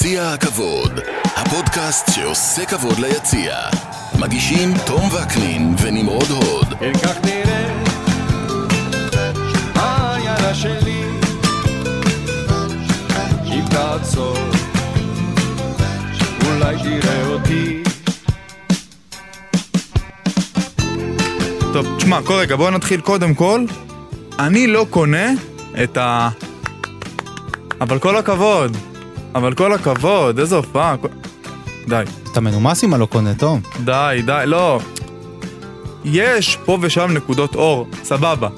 יציע הכבוד, הפודקאסט שעושה כבוד ליציע. מגישים תום וקנין ונמרוד הוד. כן כך נראה העיירה שלי אם תעצור אולי תראה אותי טוב, תשמע, כל רגע, בוא נתחיל קודם כל. אני לא קונה את ה... אבל כל הכבוד. אבל כל הכבוד, איזה הופעה. כל- די, אתה מנומס עם הלא קונה, תום. די, די, לא. יש פה ושם נקודות אור, סבבה.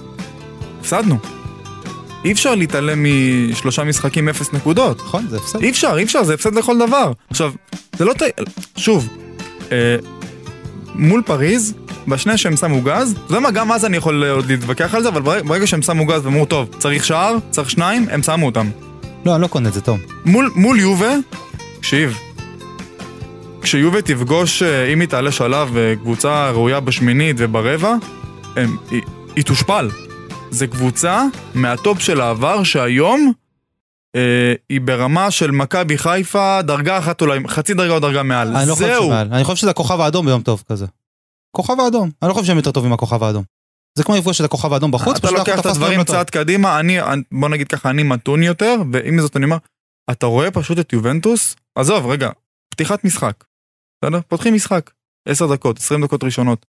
הפסדנו. אי אפשר להתעלם משלושה משחקים אפס נקודות. נכון, זה הפסד. אי אפשר, אי אפשר, זה הפסד לכל דבר. עכשיו, זה לא ת... שוב, אה, מול פריז, בשנייה שהם שמו גז, אתה יודע מה, גם אז אני יכול עוד להתווכח על זה, אבל ברגע שהם שמו גז ואמרו, טוב, צריך שער, צריך שניים, הם שמו אותם. לא, אני לא קונה את זה, תום. מול, מול יובה, תקשיב, כשיובה תפגוש, אה, אם היא תעלה שלב, אה, קבוצה ראויה בשמינית וברבע, הם, היא, היא תושפל. זה קבוצה מהטופ של העבר שהיום אה, היא ברמה של מכבי חיפה, דרגה אחת אולי, חצי דרגה או דרגה מעל. אני לא חושב. שמעל. אני חושב שזה הכוכב האדום ביום טוב כזה. כוכב האדום. אני לא חושב שהם יותר טובים מהכוכב האדום. זה כמו לפגוש את הכוכב האדום בחוץ, אתה לוקח את הדברים. צעד קדימה, אני, בוא נגיד ככה, אני מתון יותר, ועם זאת אני אומר, אתה רואה פשוט את יובנטוס, עזוב, רגע, פתיחת משחק, בסדר? פותחים משחק, 10 דקות, 20 דקות ראשונות.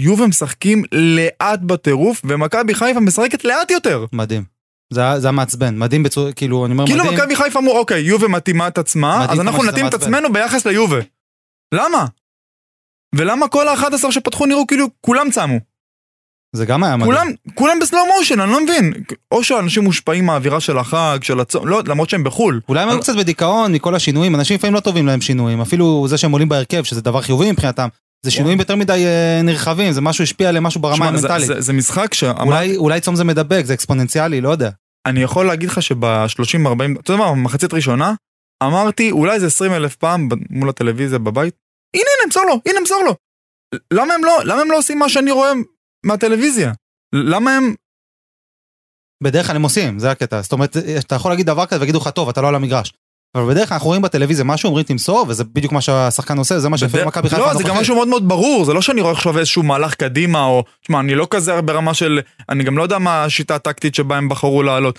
יובה משחקים לאט בטירוף, ומכבי חיפה משחקת לאט יותר. מדהים. זה היה- זה מעצבן, מדהים בצורה, כאילו, אני אומר כאילו מדהים. מכבי חיפה אמרו, אוקיי, יובה מתאימה את עצמה, אז אנחנו נתאים את. עצמנו ביחס ליובה. למה? ולמה כל ה-11 שפתחו נראו כאילו כולם צמו? זה גם היה מדהים. כולם, כולם בסלואו מושן, אני לא מבין. או שאנשים מושפעים מהאווירה של החג, של הצום, לא, למרות שהם בחו"ל. אולי הם היו קצת בדיכאון מכל השינויים, אנשים לפעמים לא טובים להם שינויים, אפילו זה שהם עולים בהרכב, שזה דבר חיובי מבחינתם. זה שינויים יותר מדי אה, נרחבים, זה משהו השפיע עליהם, משהו ברמה המנטלית. זה, משחק שאמרתי, אולי, צום זה מדבק, זה אקספוננציאלי, לא יודע. אני יכול להגיד לך שב-30-40, אתה יודע מה, במחצית ראשונה, אמרתי אולי זה 20 אלף פעם מול הטלוויזיה בבית, הנה, הנה, מסור לו, הנה, מסור לו. למה הם לא, למה הם לא עושים מה שאני רואה מהטלוויזיה? למה הם, בדרך כלל הם עושים, זה הקטע. זאת אומרת, אתה יכול להגיד דבר כזה ויגידו לך, טוב, אתה לא על המגרש. אבל בדרך כלל אנחנו רואים בטלוויזיה משהו, אומרים תמסור, וזה בדיוק מה שהשחקן עושה, זה מה שיפה במכבי חיפה. לא, זה גם. משהו מאוד מאוד ברור, זה לא שאני רואה עכשיו איזשהו מהלך קדימה, או... תשמע, אני לא כזה ברמה של... אני גם לא יודע מה השיטה הטקטית שבה הם בחרו לעלות.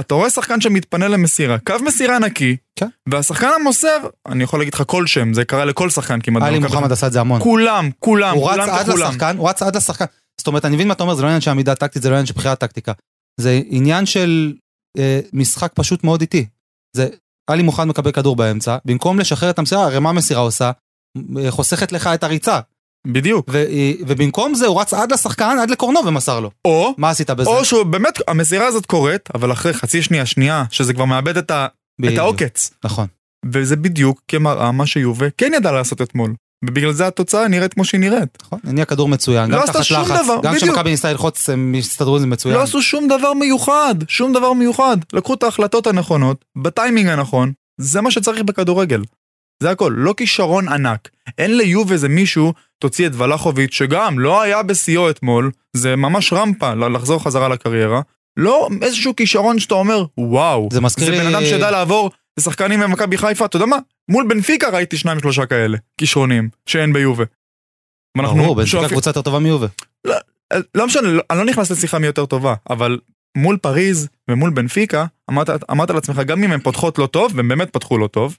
אתה רואה שחקן שמתפנה למסירה, קו מסירה נקי, כן. והשחקן המוסר, אני יכול להגיד לך כל שם, זה קרה לכל שחקן כמעט. עלי מוחמד עשה את זה המון. כולם, כולם, הוא כולם עד ככולם. לשחקן, הוא רץ עד לשחקן. זאת אומרת, אני מבין מה אתה אומר, זה לא עניין של עמידה טקטית, זה לא עניין של בחירת טקטיקה. זה עניין של אה, משחק פשוט מאוד איטי. זה, עלי מוחמד מקבל כדור באמצע, במקום לשחרר את המסירה, הרי מה המסירה עושה? אה, חוסכת לך את הריצה. בדיוק. ו, אה, ובמקום זה הוא רץ עד לשחקן, עד לקורנו ומסר לו. או, מה עשית בזה? או שהוא באמת, המסירה הזאת קורית, אבל אחרי חצי שנייה, שנייה, שזה כבר מאבד את, ה, את בדיוק. העוקץ. נכון. וזה בדיוק כמראה מה שיובה כן ידע לעשות אתמול. ובגלל זה התוצאה נראית כמו שהיא נראית. נכון, הניע כדור מצוין, לא גם תחת שום לחץ, דבר, גם. כשמכבי ניסתה ללחוץ הם הסתדרו עם זה מצוין. לא עשו שום דבר מיוחד, שום דבר מיוחד. לקחו את ההחלטות הנכונות, בטיימינג הנכון, זה מה שצריך בכדורגל. זה הכל, לא כישרון ענק. אין ליוב איזה מישהו, תוציא את ולחוביץ', שגם לא היה בשיאו אתמול, זה ממש רמפה לחזור חזרה לקריירה. לא איזשהו כישרון שאתה אומר, וואו, זה מזכיר זה לי- בן אדם שידע לעבור לשחקנים במכבי חיפה, אתה יודע מה? מול בנפיקה ראיתי שניים שלושה כאלה, כישרונים, שאין ביובה. ברור, בנפיקה קבוצה יותר טובה מיובה. לא משנה, לא- אני לא נכנס לשיחה מי יותר טובה, אבל מול פריז ומול בנפיקה, אמרת, אמרת לעצמך, גם אם הן פותחות לא טוב, והן באמת פתחו לא טוב.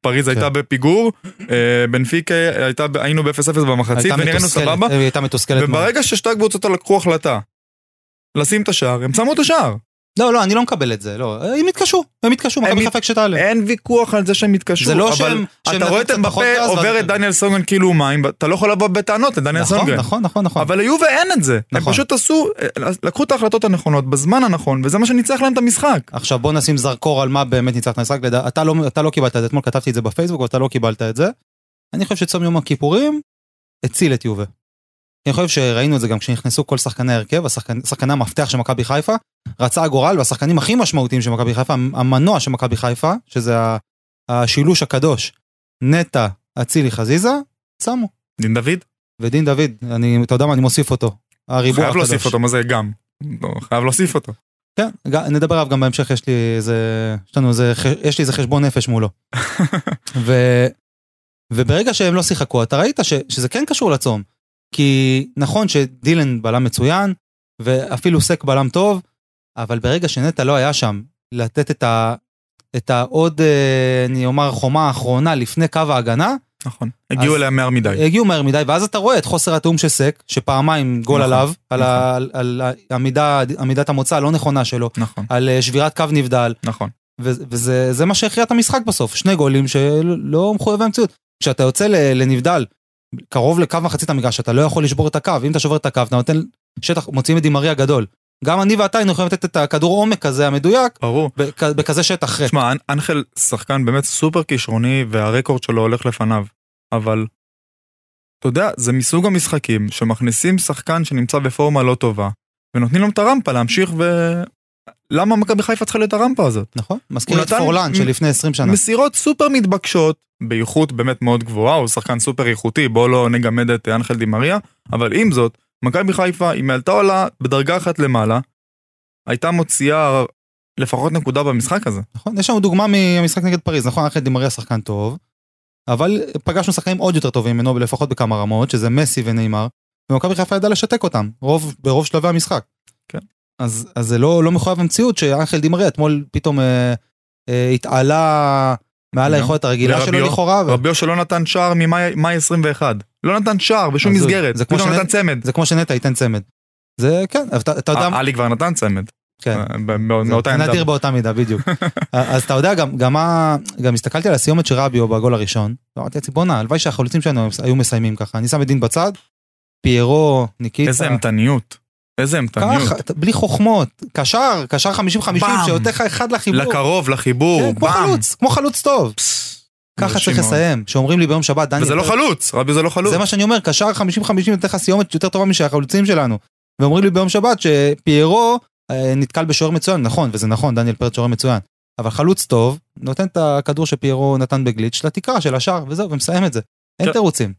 פריז כן. הייתה בפיגור, אה, בנפיקה הייתה, היינו ב-0-0 במחצית, ונראינו סבבה. מאוד. וברגע ששתי הקבוצות לקחו החלטה לשים את השער, הם שמו את השער. לא, לא, אני לא מקבל את זה, לא. הם התקשו, הם התקשו, מכבי חיפה כשתעלה. אין ויכוח על זה שהם התקשו, זה לא אבל שהם- אתה רואה את אמבפה עובר את דניאל סונגרן כאילו מים, אתה לא יכול לבוא בטענות לדניאל נכון, סונגרן. נכון, נכון, נכון. אבל ליובה אין את זה. הם נכון. פשוט עשו, לקחו את ההחלטות הנכונות בזמן הנכון, וזה מה שניצח להם את המשחק. עכשיו בוא נשים זרקור על מה באמת ניצח את המשחק. לא, אתה לא קיבלת את זה, אתמול כתבתי את זה בפייסבוק, ואתה לא קיבלת את זה. אני חושב שצום יום הכיפורים הציל את יובה. אני חושב שראינו את זה גם כשנכנסו כל שחקני ההרכב, השחקן- שחקני המפתח של מכבי חיפה, רצה הגורל והשחקנים הכי משמעותיים של מכבי חיפה, המנוע של מכבי חיפה, שזה השילוש הקדוש, נטע, אצילי, חזיזה, שמו. דין דוד? ודין דוד, אני, אתה יודע מה, אני מוסיף אותו. הריבוע חייב הקדוש. להוסיף אותו, מה זה גם? לא, חייב להוסיף אותו. כן, נדבר עליו גם בהמשך, יש לי איזה, יש לנו איזה, יש לי איזה חשבון נפש מולו. ו, וברגע שהם לא שיחקו, אתה ראית ש, שזה כן קשור לצום. כי נכון שדילן בלם מצוין, ואפילו סק בלם טוב, אבל ברגע שנטע לא היה שם, לתת את ה... את העוד, אה, אני אומר, חומה האחרונה לפני קו ההגנה, נכון. הגיעו אליה מהר מדי. הגיעו מהר מדי, ואז אתה רואה את חוסר התיאום של סק, שפעמיים גול נכון, עליו, על, נכון. ה, על, על עמידה, עמידת המוצא הלא נכונה שלו, נכון, על אה, שבירת קו נבדל, נכון. ו- וזה זה מה שהכריע את המשחק בסוף, שני גולים שלא מחויבי המציאות. כשאתה יוצא לנבדל, קרוב לקו מחצית המגרש, אתה לא יכול לשבור את הקו, אם אתה שובר את הקו, אתה נותן שטח, מוציאים את דימריה גדול. גם אני ואתה היינו יכולים לתת את הכדור עומק הזה המדויק, ברור. בכ- בכזה שטח ריק. תשמע, אנ- אנחל שחקן באמת סופר כישרוני והרקורד שלו הולך לפניו, אבל אתה יודע, זה מסוג המשחקים שמכניסים שחקן שנמצא בפורמה לא טובה, ונותנים לו את הרמפה להמשיך ו... למה מכבי חיפה צריכה להיות הרמפה הזאת? נכון? מזכיר את פורלן של לפני 20 שנה. מסירות סופר מתבקשות, באיכות באמת מאוד גבוהה, הוא שחקן סופר איכותי, בואו לא נגמד את אנחל דימריה, אבל עם זאת, מכבי חיפה, אם העלתה עולה בדרגה אחת למעלה, הייתה מוציאה לפחות נקודה במשחק הזה. נכון? יש לנו דוגמה מהמשחק נגד פריז, נכון? אחרי דימריה שחקן טוב, אבל פגשנו שחקנים עוד יותר טובים ממנו, לפחות בכמה רמות, שזה מסי ונאמר, ומכבי חיפה ידעה לשתק אותם, רוב, ברוב שלבי המשחק. כן. אז, אז זה לא, לא מחויב המציאות שאנחל דימריה אתמול פתאום אה, אה, התעלה מעל נו. היכולת הרגילה שלו לכאורה. רביו שלא נתן שער ממאי מאי 21. לא נתן שער בשום. מסגרת, זה כמו פתאום נתן צמד. זה כמו שנטע ייתן צמד. זה כן, אתה, יודע, אה, עלי כבר נתן צמד. כן. אה, ב- בא- זה מאותה עמדה. נדיר באותה מידה, בדיוק. אז אתה יודע, גם, גם, גם הסתכלתי על הסיומת של רביו בגול הראשון, ואמרתי לעצמי, בואנה, הלוואי שהחלוצים שלנו היו מסיימים ככה. אני שם את דין בצד, פיירו, ניקיטה. איזה אימתניות. איזה אימתניות. ככה, בלי חוכמות. קשר, קשר 50-50, באם. שיותר לך אחד לחיבור. לקרוב, לחיבור, כן, כמו. חלוץ, כמו חלוץ טוב. ככה צריך. לסיים. שאומרים לי ביום שבת, דניאל... וזה לא חלוץ, רבי זה לא חלוץ. זה מה שאני אומר, קשר 50-50 נותן לך סיומת יותר טובה משל החלוצים שלנו. ואומרים לי ביום שבת שפיירו אה, נתקל בשוער מצוין, נכון, וזה נכון, דניאל פרץ שוער מצוין. אבל חלוץ טוב, נותן את הכדור שפיירו נתן בגליץ' לתקרה של השער, וזהו, ומסיים את זה. אין כן. תירוצים.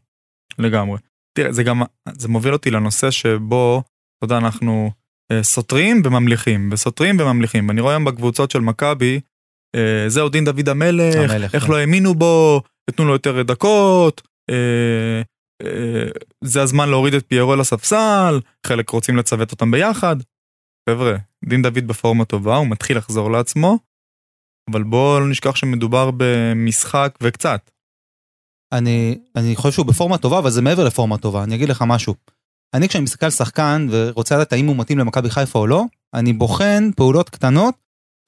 לגמרי. תראה, זה גם, זה מוביל אותי לנושא שבו, אתה יודע, אנחנו אה, סותרים וממליכים, וסותרים וממליכים. אני רואה היום בקבוצות של מכבי, אה, זהו דין דוד המלך, המלך, איך כן. לא האמינו בו, תנו לו יותר דקות, אה, אה, זה הזמן להוריד את פיירו לספסל, חלק רוצים לצוות אותם ביחד. חבר'ה, דין דוד בפורמה טובה, הוא מתחיל לחזור לעצמו, אבל בואו לא נשכח שמדובר במשחק וקצת. אני, אני חושב שהוא בפורמה טובה, אבל זה מעבר לפורמה טובה, אני אגיד לך משהו. אני כשאני מסתכל על שחקן ורוצה לדעת האם הוא מתאים למכבי חיפה או לא, אני בוחן פעולות קטנות,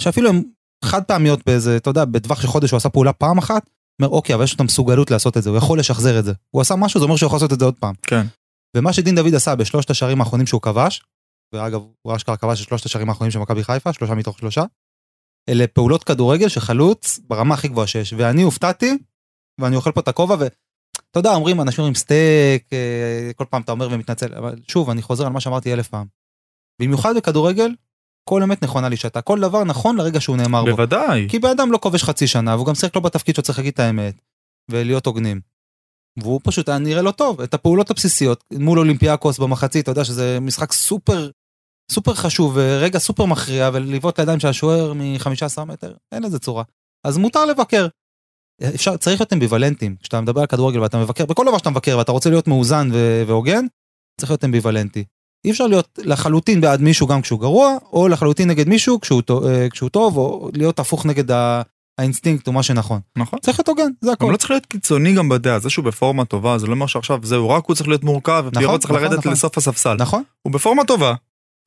שאפילו הן חד פעמיות באיזה, אתה יודע, בטווח של חודש הוא עשה פעולה פעם אחת, אומר אוקיי, אבל יש לו את המסוגלות לעשות את זה, הוא יכול לשחזר את זה. הוא עשה משהו, זה אומר שהוא יכול לעשות את זה עוד פעם. כן. ומה שדין דוד עשה בשלושת השערים האחרונים שהוא כבש, ואגב, הוא אשכרה כבש את שלושת השערים האחרונים של מכבי חיפה, שלושה מתוך שלושה, אלה פעולות כדורגל של חלוץ ברמה הכי גבוהה שיש. ואני הופתעתי, ואני אוכל פה את הכובע, ואתה יודע, אומרים, אנשים אומרים סטייק, אה, כל פעם אתה אומר ומתנצל, אבל שוב, אני חוזר על מה שאמרתי אלף פעם. במיוחד בכדורגל, כל אמת נכונה להישתה, כל דבר נכון לרגע שהוא נאמר בו. בוודאי. כי בן אדם לא כובש חצי שנה, והוא גם שיחק לא בתפקיד שהוא צריך להגיד את האמת, ולהיות הוגנים. והוא פשוט היה נראה לא טוב. את הפעולות הבסיסיות מול אולימפיאקוס במחצית, אתה יודע שזה משחק סופר, סופר חשוב, ורגע סופר מכריע, ולבעוט לידיים של השוער מ-15 מטר, אין לזה צורה. אז מותר לבקר. אפשר, צריך להיות אמביוולנטים. כשאתה מדבר על כדורגל ואתה מבקר, בכל דבר שאתה מבקר ואתה רוצה להיות מאוזן והוגן, צריך להיות אמביוולנטי. אי אפשר להיות לחלוטין בעד מישהו גם כשהוא גרוע, או לחלוטין נגד מישהו כשהוא, אה, כשהוא טוב, או להיות הפוך נגד ה- האינסטינקט או מה שנכון. נכון. צריך להיות הוגן, זה הכל. גם לא צריך להיות קיצוני גם בדעה, זה שהוא בפורמה טובה, זה לא אומר שעכשיו זהו, רק הוא צריך להיות מורכב, ופיירו צריך נכון, לרדת נכון. לסוף הספסל. נכון? הוא בפורמה טובה.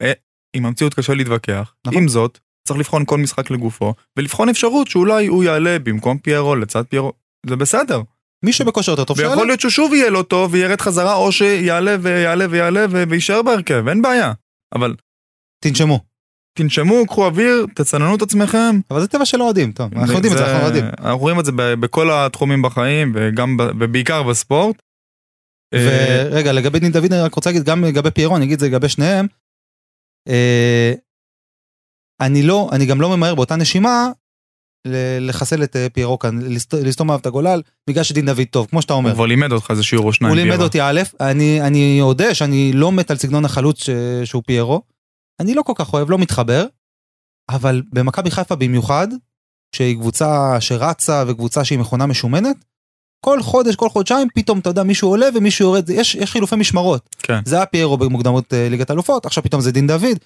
אה, עם המציאות קשה להתווכח. נכון. עם זאת, צריך לבחון כל משחק לגופו, ולבחון אפשרות שאולי הוא יעלה במקום פיירו, לצד פיירו, זה בסדר. מי שבכושר יותר טוב ויכול להיות ששוב יהיה לא טוב וירד חזרה, או שיעלה ויעלה ויעלה ויישאר בהרכב, אין בעיה. אבל תנשמו. תנשמו, קחו אוויר, תצננו את עצמכם. אבל זה טבע של אוהדים, טוב, אנחנו יודעים את זה, אנחנו יודעים. אנחנו רואים את זה בכל התחומים בחיים, וגם, ב- ובעיקר בספורט. אה, ורגע, לגבי דין דוד, אני רק רוצה להגיד, גם לגבי פיירון, אני אגיד את זה לגבי שניהם. אני לא, אני גם לא ממהר באותה נשימה לחסל את אה, פיירו כאן, לסת- לסתום עליו את הגולל, בגלל שדין דוד טוב, כמו שאתה אומר. הוא כבר לימד אותך איזה שיעור או שניים. הוא לימד. אותי א', אני, אני אודה שאני לא מת על סגנון החלוץ ש, שהוא פיירו. אני לא כל כך אוהב, לא מתחבר. אבל במכבי חיפה במיוחד, שהיא קבוצה שרצה וקבוצה שהיא מכונה משומנת, כל חודש, כל חודשיים, פתאום, אתה יודע, מישהו עולה ומישהו יורד, יש, יש חילופי משמרות. כן. זה היה פיירו במוקדמות אה, ליגת אלופות, עכשיו פתאום זה דין דוד.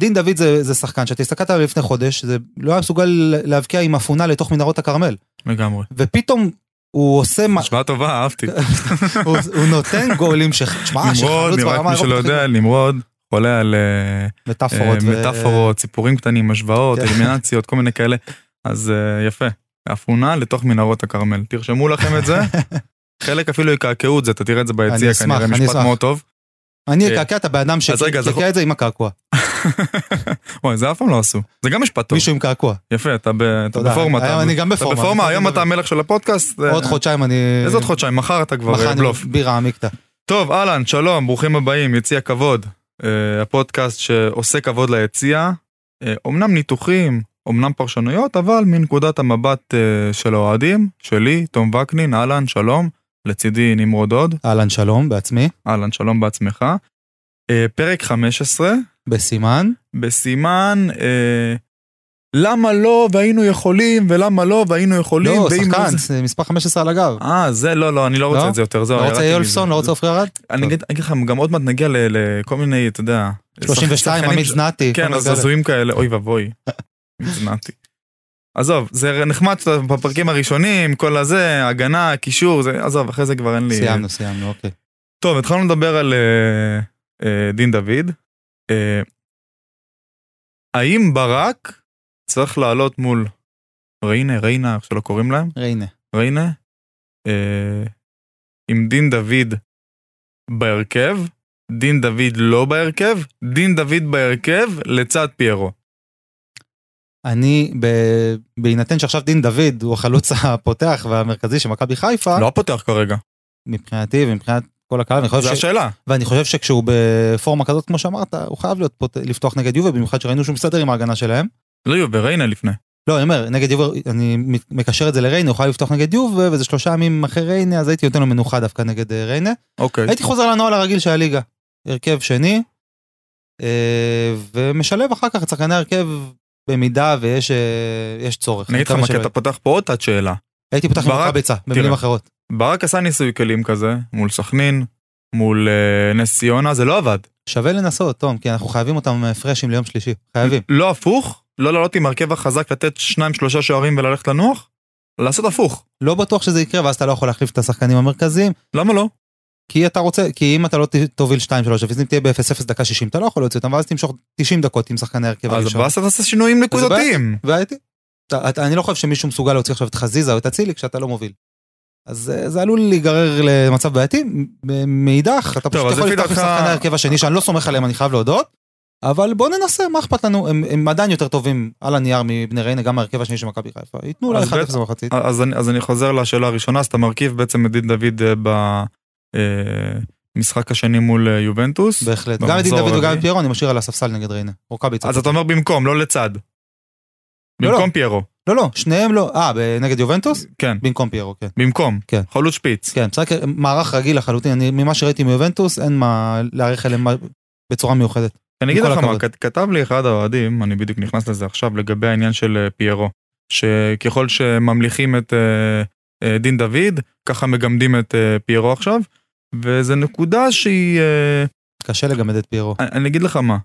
דין דוד זה, זה שחקן שאתה הסתכלת עליו לפני חודש, זה לא היה מסוגל להבקיע עם אפונה לתוך מנהרות הכרמל. לגמרי. ופתאום הוא עושה, מה- השוואה טובה, אהבתי. הוא, הוא נותן גולים ש... שמע, נמרוד, שחלוץ ברמה מי שלא האירופית יודע, נמרוד חולה על אה, מטאפורות. אה, ו- מטאפורות, סיפורים קטנים, השוואות, כן. אלימינציות, כל מיני כאלה. אז אה, יפה. אפונה לתוך מנהרות הכרמל. תרשמו לכם את זה. חלק אפילו יקעקעו את זה, אתה תראה את זה ביציע כנראה, אני משפט. מאוד טוב. אני אה, אקעקע את הבן אדם שקעקע את זה עם הקעקוע. וואי, זה אף פעם לא עשו. זה גם משפט טוב. מישהו עם קעקוע. יפה, אתה אתה. בפורמה. אתה- אני גם אתה בפורמה, בפורמה, אני היום אתה המלך של הפודקאסט. אה, עוד חודשיים אני... איזה עוד חודשיים? מחר אתה כבר מחר אה, אני בלוף. בירה עמיקתא. טוב, אהלן, שלום, ברוכים הבאים, יציע כבוד. הפודקאסט שעושה כבוד ליציע. אומנם ניתוחים, אומנם פרשנויות, אבל מנקודת המבט של האוהדים, שלי, תום וקנין, אהלן, שלום. לצידי נמרוד עוד, אהלן שלום בעצמי, אהלן, שלום בעצמך. אה, פרק 15, בסימן. בסימן אה, למה לא והיינו יכולים, ולמה לא והיינו יכולים. לא, שחקן, זה- מספר 15 על הגב. אה, זה לא, לא, אני לא רוצה לא? את זה יותר, זהו. לא רוצה יולפסון. לא רוצה עופרי ארד? אני אגיד לך, גם עוד מעט נגיע לכל מיני, אתה יודע... 32, שחקנים עמית זנתי. כן, אז. הזויים כאלה, אוי ואבוי. הזנתי. עזוב, זה נחמד שאתה בפרקים הראשונים, כל הזה, הגנה, קישור, זה, עזוב, אחרי זה כבר אין לי... סיימנו, סיימנו, אוקיי. טוב, התחלנו לדבר על אה, אה, דין דוד. אה, האם ברק צריך לעלות מול ריינה, ריינה, איך שלא קוראים להם? הנה. ריינה, אה, עם דין דוד בהרכב, דין דוד לא בהרכב, דין דוד בהרכב לצד פיירו. אני, ב- בהינתן שעכשיו דין דוד הוא החלוץ הפותח והמרכזי של מכבי חיפה, לא הפותח כרגע, מבחינתי ומבחינת כל הקהל, זו ש... השאלה. ואני חושב שכשהוא בפורמה כזאת, כמו שאמרת, הוא חייב להיות פות... לפתוח נגד יובה, במיוחד שראינו שהוא מסתדר עם ההגנה שלהם. לא יובה, ריינה לפני. לא, אני אומר, נגד יובה, אני מקשר את זה לריינה, הוא חייב לפתוח נגד יובה, וזה שלושה ימים אחרי ריינה, אז הייתי נותן לו מנוחה דווקא נגד אה, ריינה. אוקיי. הייתי חוזר לנוהל הרגיל של הליגה. הרכב שני, אה, ומשלב אחר כך את שחקני ההרכב במידה ויש אה, יש צורך. אני אגיד לך מה, כי אתה פותח פה עוד תת שאלה. הייתי פותח עם אותה ביצה, במילים. אחרות. ברק עשה ניסוי כלים כזה, מול סכנין, מול אה, נס ציונה, זה לא עבד. שווה לנסות, תום, כי אנחנו חייבים אותם אה, פרשים ליום שלישי. חייבים. לא הפוך, לא לעלות עם הרכב החזק, לתת שניים שלושה שערים וללכת לנוח, לעשות הפוך. לא בטוח שזה יקרה, ואז אתה לא יכול להחליף את השחקנים המרכזיים, למה לא? כי אתה רוצה, כי אם אתה לא תוביל 2-3, אם תהיה ב-0-0 דקה 60, אתה לא יכול להוציא אותם, ואז תמשוך 90 דקות עם שחקני ההרכב אז הראשון. באסה תעשה שינויים נקודתיים. והייתי. אני לא חושב שמישהו מסוגל להוציא עכשיו את חזיזה או את אצילי כשאתה לא מוביל. אז אה, זה עלול להיגרר למצב בעייתי, מאידך, אתה פשוט אז יכול לפתוח עם שחקני ההרכב השני שאני לא סומך עליהם, אני חייב להודות. אבל בוא ננסה, מה אכפת לנו, הם, הם עדיין יותר טובים על הנייר מבני ריינה, גם ההרכב השני של מכבי חיפה. ייתנו אז 1-0 בעצם- במחצית. אז אני, אז אני חוזר לשאלה הראשונה, אז אתה מרכיב בעצם את דין דוד במשחק השני מול אה, יובנטוס. בהחלט. גם את דין דוד וגם. את פיירו אני משאיר על הספסל נגד ריינה. רוקאביצה. אז אתה אומר במקום, לא לצד. לא, במקום פיירו. לא, לא, שניהם לא. אה, נגד יובנטוס? כן, במקום פיירו, כן. במקום. כן. חלוץ שפיץ. כן, משחק מערך רגיל לחלוטין. אני, ממה שראיתי מיובנטוס, אין מה להעריך אליהם בצורה מיוחדת. אני אגיד לך מה, כתב לי אחד האוהדים, אני בדיוק נכנס לזה עכשיו, לגבי העניין של אה, פיירו, שככל שממליכים את אה, אה, דין דוד, ככה מגמדים את אה, פיירו עכשיו, וזו נקודה שהיא... אה, קשה לגמד את פיירו. אני אני אגיד לך מה.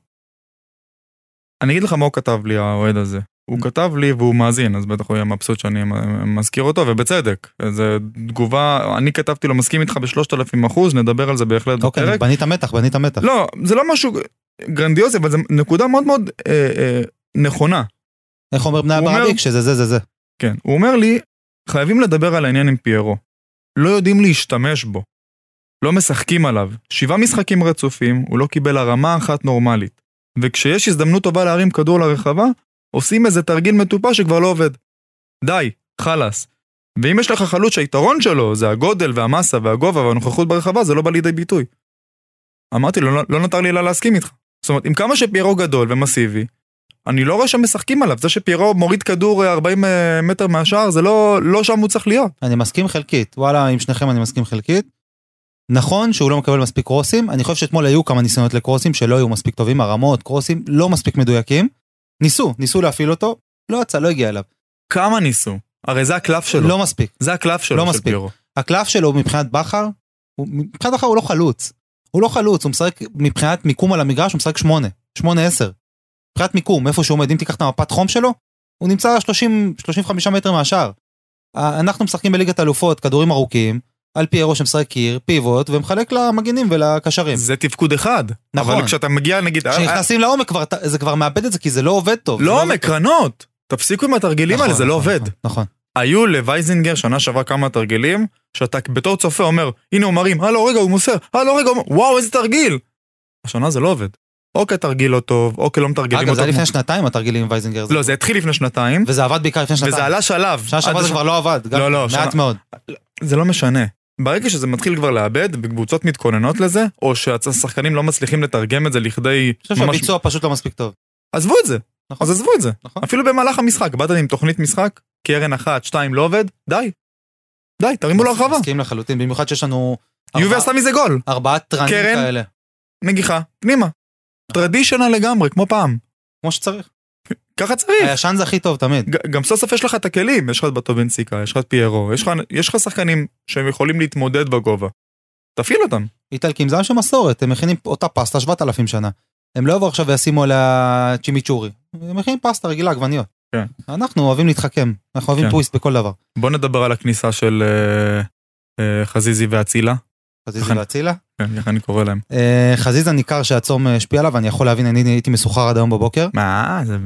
אני אגיד לך מה הוא כתב לי, האוהד הזה. הוא כתב לי והוא מאזין, אז בטח הוא יהיה מבסוט שאני מזכיר אותו, ובצדק. זו תגובה, אני כתבתי לו, מסכים איתך בשלושת אלפים אחוז, נדבר על זה בהחלט אוקיי, בפרק. בנית מתח, בנית מתח. לא, זה לא משהו גרנדיוזי, אבל זו נקודה מאוד מאוד אה, אה, נכונה. איך אומר בני הברדק? שזה זה זה זה. כן, הוא אומר לי, חייבים לדבר על העניין עם פיירו. לא יודעים להשתמש בו. לא משחקים עליו. שבעה משחקים רצופים, הוא לא קיבל הרמה אחת נורמלית. וכשיש הזדמנות טובה להרים כדור לרחבה, עושים איזה תרגיל מטופש שכבר לא עובד. די, חלאס. ואם יש לך חלוץ שהיתרון שלו זה הגודל והמסה והגובה והנוכחות ברחבה, זה לא בא לידי ביטוי. אמרתי לא, לא נותר לי אלא להסכים איתך. זאת אומרת, עם כמה שפיירו גדול ומסיבי, אני לא רואה שמשחקים עליו. זה שפיירו מוריד כדור אה, 40 מטר מהשער, זה לא, לא שם הוא צריך להיות. אני מסכים חלקית. וואלה, עם שניכם אני מסכים חלקית. נכון שהוא לא מקבל מספיק קרוסים, אני חושב שאתמול היו כמה ניסיונות לקרוסים שלא היו מספיק טובים, הרמות, קרוסים לא מספיק מדויקים. ניסו, ניסו להפעיל אותו, לא יצא, לא הגיע אליו. כמה ניסו? הרי זה הקלף שלו. לא מספיק. זה הקלף שלו, לא של מספיק. פיירו. הקלף שלו מבחינת בכר, הוא- מבחינת בכר הוא לא חלוץ. הוא לא חלוץ, הוא משחק מבחינת מיקום על המגרש, הוא משחק שמונה, שמונה עשר. מבחינת מיקום, איפה שהוא עומד, אם תיקח את המפת חום שלו, הוא נמצא 30-35 מטר מהשאר. אנחנו משחקים בליגת אלופות, כדורים ארוכים, על פיירו שמשחק קיר, פיבוט, ומחלק למגנים ולקשרים. זה תפקוד אחד. נכון. אבל כשאתה מגיע, נגיד... אה, כשנכנסים לעומק כבר, זה כבר מאבד את זה, כי זה לא עובד טוב. לא עובד עומק. קרנות. תפסיקו עם התרגילים האלה, נכון, זה לא נכון, עובד. נכון, נכון. היו לווייזינגר שנה שעברה כמה תרגילים, שאתה בתור צופה אומר, הנה הוא מרים, אה לא רגע הוא מוסר, אה לא רגע, הוא וואו איזה תרגיל. השנה זה לא עובד. או כי התרגיל לא טוב, או כי לא מתרגלים אגב, אותו. זה היה לפני שנתיים התרגילים עם וייזינגר. לא, זה התחיל לפני שנתיים, וזה עבד בעיקר לפני שנתיים. וזה עלה שלב. שנה שעברה זה כבר לא עבד, לא, לא, מעט מאוד. זה לא משנה. ברגע שזה מתחיל כבר לאבד, וקבוצות מתכוננות לזה, או שהשחקנים לא מצליחים לתרגם את זה לכדי... אני חושב ממש- שהביצוע פשוט לא מספיק טוב. עזבו את זה. נכון. אז עזבו את זה. נכון. אפילו במהלך המשחק, באת עם תוכנית משחק, קרן אחת, שתיים לא עובד, די. די, תרימו להרחבה. מסכים לחלוטין, במיוחד שיש לנו יובי עשתה מזה גול. ארבעה טרנים קרן. כאלה, נגיחה, פנימה. טרדישנל לגמרי, כמו פעם. כמו שצריך. ככה צריך. הישן זה הכי טוב תמיד. גם סוף סוף יש לך את הכלים, יש לך את בטובנסיקה, יש לך את פיירו, יש לך, שחקנים שהם יכולים להתמודד בגובה. תפעיל אותם. איטלקים זה של מסורת, הם מכינים אותה פסטה 7,000 שנה. הם לא יבואו עכשיו וישימו עליה צ'ימיצ'ורי. הם מכינים פסטה רגילה, עגבניות. כן. אנחנו אוהבים להתחכם, אנחנו אוהבים כן. טוויסט בכל דבר. בוא נדבר על הכניסה של אה, אה, חזיזי ואצילה. נכון. ואצילה. כן, ככה אני קורא להם. אה, חזיזה ניכר שהצום אה, השפיע עליו, אני יכול להבין, אני הייתי מסוחר עד היום בבוקר. מה, זה...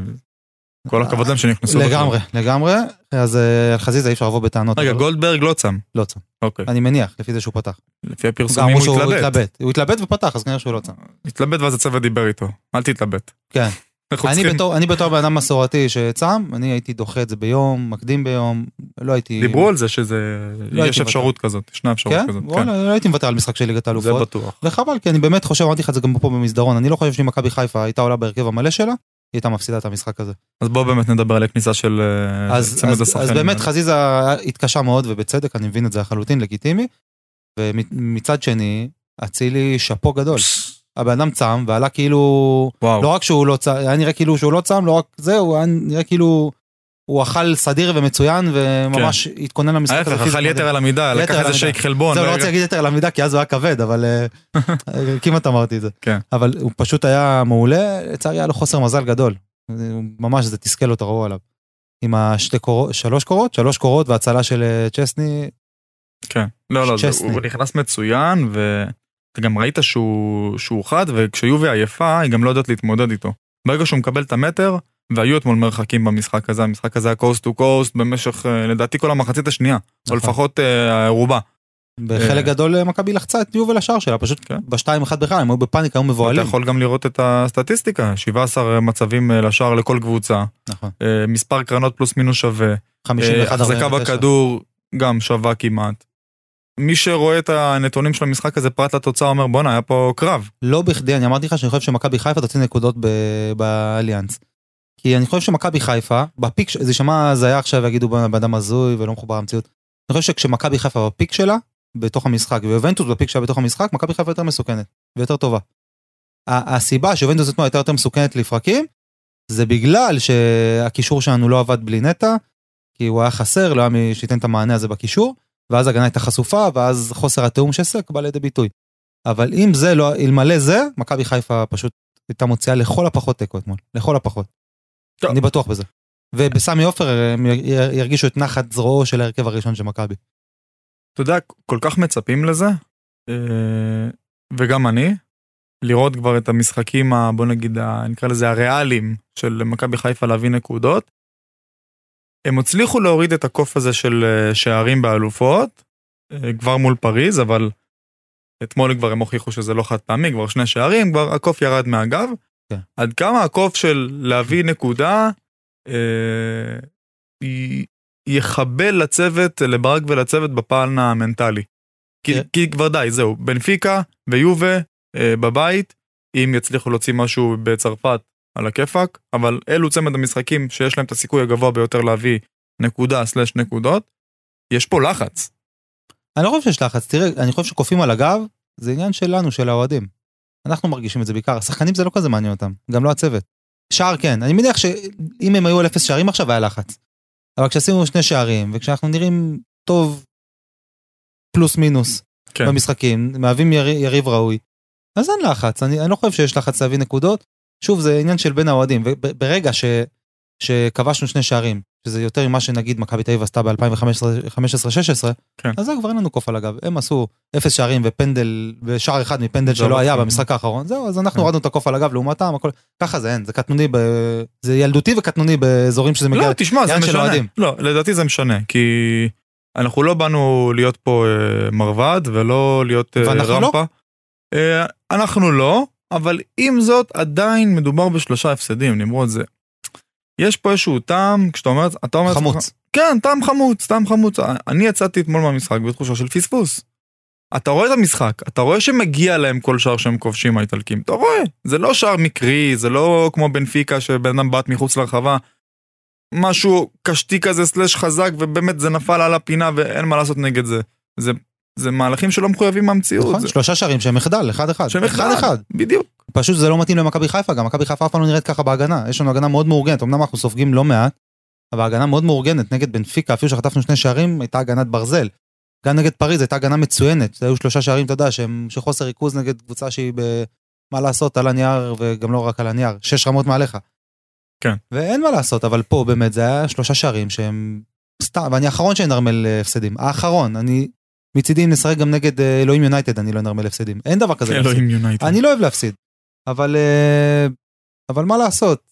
כל הכבוד להם שנכנסו. לגמרי, לגמרי. אז אה, על חזיזה אי אפשר לבוא בטענות. רגע, גולדברג לא צם. לא צם. אוקיי. אני מניח, לפי זה שהוא פתח. לפי הפרסומים הוא התלבט. הוא התלבט ופתח, אז כנראה שהוא לא צם. התלבט ואז הצוות דיבר איתו. אל תתלבט. כן. אני בתור, בן אדם מסורתי שצם, אני הייתי דוחה את זה ביום, מקדים ביום, לא הייתי... דיברו על זה שזה... לא יש אפשרות כזאת, ישנה אפשרות כן? כזאת. כן, לא הייתי מוותר על משחק של ליגת זה האלופות. בטוח. וחבל, כי אני באמת חושב, אמרתי לך את זה גם פה במסדרון, אני לא חושב שאם מכבי חיפה הייתה עולה בהרכב המלא שלה, היא הייתה מפסידה את המשחק הזה. אז בואו באמת נדבר על הכניסה של אה, אז, צמד אז, השחקנים. אז באמת האלה. חזיזה התקשה מאוד, ובצדק, אני מבין את זה לחלוטין, לגיטימי. ומצד שני, אצילי שאפו גדול. הבן אדם צם, ועלה כאילו... וואו. לא רק שהוא לא צם, היה נראה כאילו שהוא לא צם, לא רק זה, הוא היה נראה כאילו... הוא אכל סדיר ומצוין, וממש התכונן למשחק ההפך, אכל. יתר על המידה, לקח איזה. שייק חלבון. זהו, לא רגע. רוצה להגיד יתר על המידה, כי אז הוא היה כבד, אבל אה, כמעט אמרתי את זה. כן. אבל הוא פשוט היה מעולה, לצערי היה לו חוסר מזל גדול. ממש, זה תסכל אותו, ראו עליו. עם השתי קורות, שלוש קורות? שלוש קורות והצלה של אה, צ'סני. כן. לא, לא, צ'סני. הוא נכנס מצוין, ואתה גם ראית שהוא שהוא חד, וכשיובי עייפה, היא גם לא יודעת להתמודד איתו. ברגע שהוא מקבל את המטר, והיו אתמול מרחקים במשחק הזה, המשחק הזה היה קוסט טו קוסט במשך, אה, לדעתי, כל המחצית השנייה, או נכון. לפחות אה, רובה. בחלק אה. גדול מכבי לחצה את יובל לשער שלה, פשוט כן. בשתיים אחד בכלל, הם היו בפאניקה, היו אתה מבוהלים. יכול גם לראות את הסטטיסטיקה, 17 מצבים לשער לכל קבוצה, נכון. מספר קרנות פלוס מינוס שווה, 51 אה, החזקה 49. בכדור גם שווה כמעט. מי שרואה את הנתונים של המשחק הזה פרט לתוצאה אומר בואנה היה פה קרב. לא בכדי, אני אמרתי לך שאני חושב שמכבי חיפה תוציא נקודות באליאנס. כי אני חושב שמכבי חיפה, בפיק, זה יישמע הזיה עכשיו יגידו בן אדם הזוי ולא מחובר למציאות. אני חושב שכשמכבי חיפה בפיק שלה, בתוך המשחק, ויובנטוס בפיק שלה בתוך המשחק, מכבי חיפה יותר מסוכנת ויותר טובה. הסיבה שיובנטוס אתמול הייתה יותר מסוכנת לפרקים, זה בגלל שהקישור שלנו לא עבד בלי נטע, כי הוא היה חסר, לא היה מי שייתן את המענה הזה בקישור, ואז ההגנה הייתה חשופה, ואז חוסר התיאום של סק בא לידי ביטוי. אבל אם זה לא, אלמלא זה, מכבי חיפה פשוט הייתה מוציאה לכל הפחות תיקו אתמול, לכל הפחות. טוב. אני בטוח בזה. ובסמי עופר הם י- י- ירגישו את נחת זרועו של ההרכב הראשון של מכבי. אתה יודע, כל כך מצפים לזה, אה, וגם אני, לראות כבר את המשחקים, ה- בוא נגיד, ה- נקרא לזה הריאליים של מכבי חיפה להביא נקודות. הם הצליחו להוריד את הקוף הזה של אה, שערים באלופות, אה, כבר מול פריז, אבל אתמול כבר הם הוכיחו שזה לא חד פעמי, כבר שני שערים, כבר הקוף ירד מהגב. כן. עד כמה הקוף של להביא נקודה אה, יחבל לצוות, לברק ולצוות בפן המנטלי. כי, כן. כי כבר די, זהו, בנפיקה ויובה אה, בבית, אם יצליחו להוציא משהו בצרפת על הכיפאק, אבל אלו צמד המשחקים שיש להם את הסיכוי הגבוה ביותר להביא נקודה סלש נקודות, יש פה לחץ. אני לא חושב שיש לחץ, תראה, אני חושב שקופים על הגב, זה עניין שלנו, של האוהדים. אנחנו מרגישים את זה בעיקר, השחקנים זה לא כזה מעניין אותם, גם לא הצוות. שער כן, אני מניח שאם הם היו על אפס שערים עכשיו היה לחץ. אבל כשעשינו שני שערים, וכשאנחנו נראים טוב, פלוס מינוס, כן. במשחקים, מהווים יר, יריב ראוי, אז אין לחץ, אני, אני לא חושב שיש לחץ להביא נקודות. שוב, זה עניין של בין האוהדים, וברגע ש, שכבשנו שני שערים, שזה יותר ממה שנגיד מכבי תל אביב עשתה ב-2015-16, כן. אז זה כבר אין לנו קוף על הגב. הם עשו אפס שערים ופנדל, ושער אחד מפנדל שלא לא היה מפחיד. במשחק האחרון, זהו, אז אנחנו כן. הורדנו את הקוף על הגב לעומתם, הכל, ככה זה אין, זה קטנוני, ב... זה ילדותי וקטנוני באזורים שזה מגיע. לא, תשמע, זה משנה. לא, לדעתי זה משנה, כי אנחנו לא באנו להיות פה אה, מרבד ולא להיות אה, לא. רמפה. אה, אנחנו לא, אבל עם זאת עדיין מדובר בשלושה הפסדים, נמרוד זה. יש פה איזשהו טעם, כשאתה אומר, אתה אומר, חמוץ. כן, טעם חמוץ, טעם חמוץ. אני יצאתי אתמול מהמשחק בתחושה של פספוס. אתה רואה את המשחק, אתה רואה שמגיע להם כל שער שהם כובשים האיטלקים, אתה רואה, זה לא שער מקרי, זה לא כמו בנפיקה שבן אדם בעט מחוץ לרחבה. משהו קשתי כזה סלאש חזק ובאמת זה נפל על הפינה ואין מה לעשות נגד זה. זה, זה מהלכים שלא מחויבים מהמציאות. נכון, זה שלושה שערים שהם מחדל, אחד אחד. שם אחד, אחד. בדיוק. פשוט זה לא מתאים למכבי חיפה, גם מכבי חיפה אף פעם לא נראית ככה בהגנה. יש לנו הגנה מאוד מאורגנת, אמנם אנחנו סופגים לא מעט, אבל הגנה מאוד מאורגנת נגד בנפיקה, אפילו שחטפנו שני שערים, הייתה הגנת ברזל. גם נגד פריז הייתה הגנה מצוינת, היו שלושה שערים, אתה יודע, שהם של חוסר ריכוז נגד קבוצה שהיא ב... מה לעשות, על הנייר, וגם לא רק על הנייר, שש רמות מעליך. כן. ואין מה לעשות, אבל פה באמת זה היה שלושה שערים שהם סתם, ואני האחרון שאנרמל אה, הפסדים, האחרון, אני מצידי אם נשחק גם נגד אה, אלוהים יונייטד, אני לא אנרמל הפסדים, אין דבר כזה. אלוהים יונייטד. אני לא אוהב להפסיד, אבל, אה, אבל מה לעשות?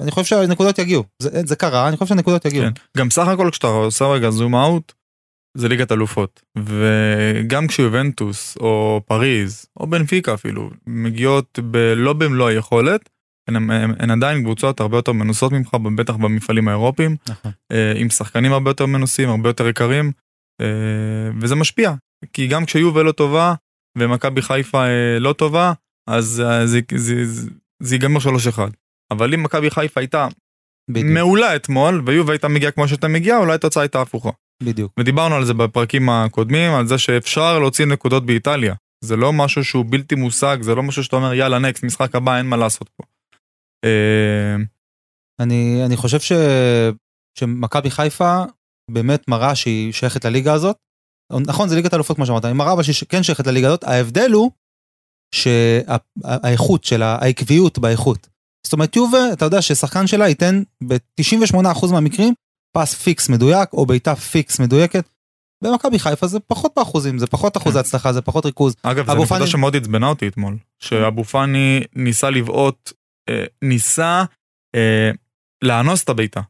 אני חושב שהנקודות יגיעו, זה, זה קרה, אני חושב שהנקודות יגיעו. כן. גם סך הכל כשאתה עושה רגע זום אאוט, זה ליגת אלופות. וגם כשיובנטוס, או פריז, או בנפיקה אפילו, מגיעות ב... לא במלוא היכולת, הן, הן, הן עדיין קבוצות הרבה יותר מנוסות ממך, בטח במפעלים האירופיים, נכון. אה, עם שחקנים הרבה יותר מנוסים, הרבה יותר יקרים, אה, וזה משפיע. כי גם כשיובל לא טובה, ומכבי חיפה לא טובה, אז אה, זה, זה, זה, זה ייגמר 3-1. אבל אם מכבי חיפה הייתה בדיוק, מעולה אתמול, ויובה הייתה מגיעה כמו שאתה מגיע, אולי התוצאה הייתה הפוכה. בדיוק. ודיברנו על זה בפרקים הקודמים, על זה שאפשר להוציא נקודות באיטליה. זה לא משהו שהוא בלתי מושג, זה לא משהו שאתה אומר יאללה next, משחק הבא, אין מה לעשות פה. אה, אני, אני חושב ש, שמכבי חיפה באמת מראה שהיא שייכת לליגה הזאת. נכון, זה ליגת האלופות כמו שאמרת, היא מראה אבל שהיא כן שייכת לליגה הזאת, ההבדל הוא שהאיכות שלה, העקביות באיכות. זאת אומרת, יובה, אתה יודע ששחקן שלה ייתן ב-98% מהמקרים פס פיקס מדויק, או בעיטה פיקס מדויקת. במכבי חיפה זה פחות באחוזים, זה פחות אחוזי הצלחה, זה פחות ריכוז. אגב, זו נקודה שמאוד עצבנה אותי אתמול, שאבו פאני ניסה לבעוט, אה, ניסה אה, לאנוס את הבעיטה.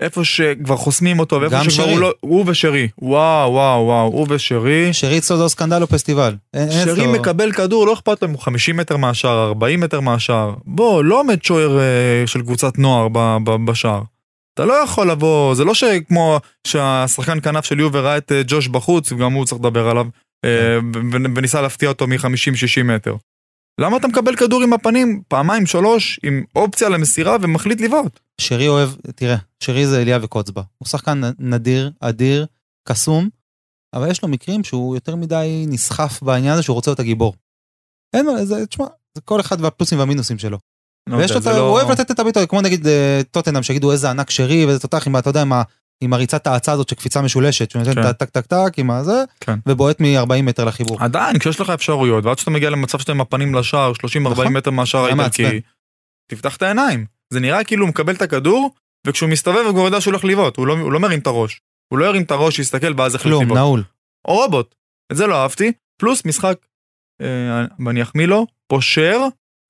איפה שכבר חוסמים אותו, ואיפה גם שכבר שרי. הוא לא, הוא ושרי, וואו וואו וואו, הוא ושרי. שריצו זה סקנדל או פסטיבל. שרי אצלו- מקבל כדור, לא אכפת לו אם הוא 50 מטר מהשער, 40 מטר מהשער. בוא, לא עומד שוער אה, של קבוצת נוער ב- ב- בשער. אתה לא יכול לבוא, זה לא שכמו שהשחקן כנף של יובר ראה את אה, ג'וש בחוץ, וגם הוא צריך לדבר עליו, אה, ו- וניסה להפתיע אותו מ-50-60 מטר. למה אתה מקבל כדור עם הפנים פעמיים שלוש עם אופציה למסירה ומחליט לבעוט? שרי אוהב, תראה, שרי זה אליה וקוצבה. הוא שחקן נדיר, אדיר, קסום, אבל יש לו מקרים שהוא יותר מדי נסחף בעניין הזה שהוא רוצה להיות הגיבור. אין מה, זה, תשמע, זה כל אחד והפלוסים והמינוסים שלו. לא ויש לו, לא- הוא אוהב לתת את הבעיטות, כמו נגיד אה, טוטנאם, שיגידו איזה ענק שרי, ואיזה תותח עם, אתה יודע, עם, ה, עם הריצת האצה הזאת של קפיצה משולשת, שהוא נותן כן. הטק טק טק עם הזה, כן. ובועט מ-40 מטר לחיבור. עדיין, כשיש לך אפשרויות, ועד שאתה מגיע למצב שאתה עם הפנים לשער, 30-40 נכון. מטר מהשער האיטלקי. תפתח את העיניים. זה נראה כאילו הוא מקבל את הכדור, וכשהוא מסתובב הוא כבר יודע שהוא הולך לבעוט, הוא לא, הוא לא מרים את הראש. הוא לא ירים את הראש, יסתכל ואז יחליט כלום, לבעוט. נעול. או רובוט. את זה לא אהבתי, פלוס משחק, אה, ואני אחמיא לו, פושר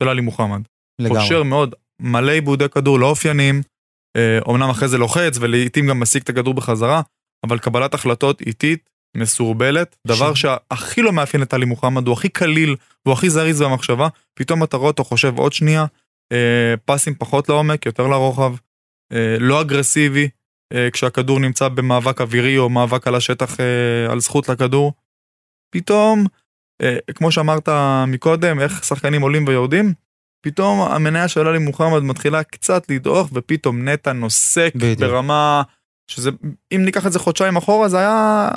של עלי מוחמד. לגמרי. פושר מאוד, מלא עיבודי כדור לא אופיינים, אה, אומנם אחרי זה לוחץ ולעיתים גם משיג את הכדור בחזרה, אבל קבלת החלטות איטית, מסורבלת, דבר ש- שהכי לא מאפיין את עלי מוחמד, הוא הכי קליל, הוא הכי זריז במחשבה, פתאום אתה רואה אותו חושב עוד שנייה, פסים פחות לעומק, יותר לרוחב, אה, לא אגרסיבי, אה, כשהכדור נמצא במאבק אווירי או מאבק על השטח אה, על זכות לכדור. פתאום, אה, כמו שאמרת מקודם, איך שחקנים עולים ויורדים, פתאום המניה של עלי מוחמד מתחילה קצת לדעוך, ופתאום נטע נוסק בדיוק. ברמה שזה, אם ניקח את זה חודשיים אחורה, זה היה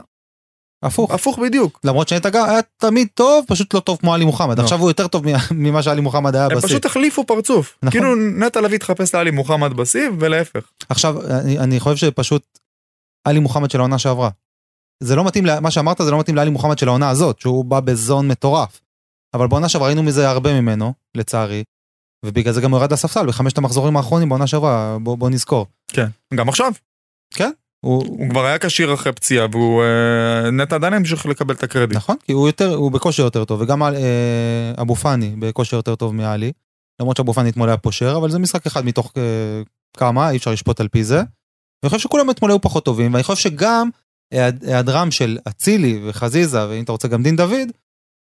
הפוך. הפוך בדיוק. למרות שנטע גם היה תמיד טוב, פשוט לא טוב כמו עלי מוחמד. לא. עכשיו הוא יותר טוב ממה שעלי מוחמד היה הם בשיא. פשוט החליפו פרצוף. נכון. כאילו נטע לביא התחפש לאלי מוחמד בשיא ולהפך. עכשיו, אני, חושב שפשוט עלי מוחמד של העונה שעברה. זה לא מתאים, מה שאמרת זה לא מתאים לעלי מוחמד של העונה הזאת, שהוא בא בזון מטורף. אבל בעונה שעברה ראינו מזה הרבה ממנו, לצערי. ובגלל זה גם הוא ירד לספסל בחמשת המחזורים האחרונים בעונה שעברה, בוא, בוא נזכור. כן. גם עכשיו. הוא, הוא כבר היה כשיר אחרי פציעה והוא אה, נטע עדיין המשיך לקבל את הקרדיט. נכון, כי הוא יותר, הוא בכושר יותר טוב, וגם אה, אבו פאני בכושר יותר טוב מעלי. למרות שאבו פאני אתמול היה פושר, אבל זה משחק אחד מתוך אה, כמה, אי אפשר לשפוט על פי זה. ואני חושב שכולם אתמול היו פחות טובים, ואני חושב שגם היעד- היעדרם של אצילי וחזיזה, ואם אתה רוצה גם דין דוד,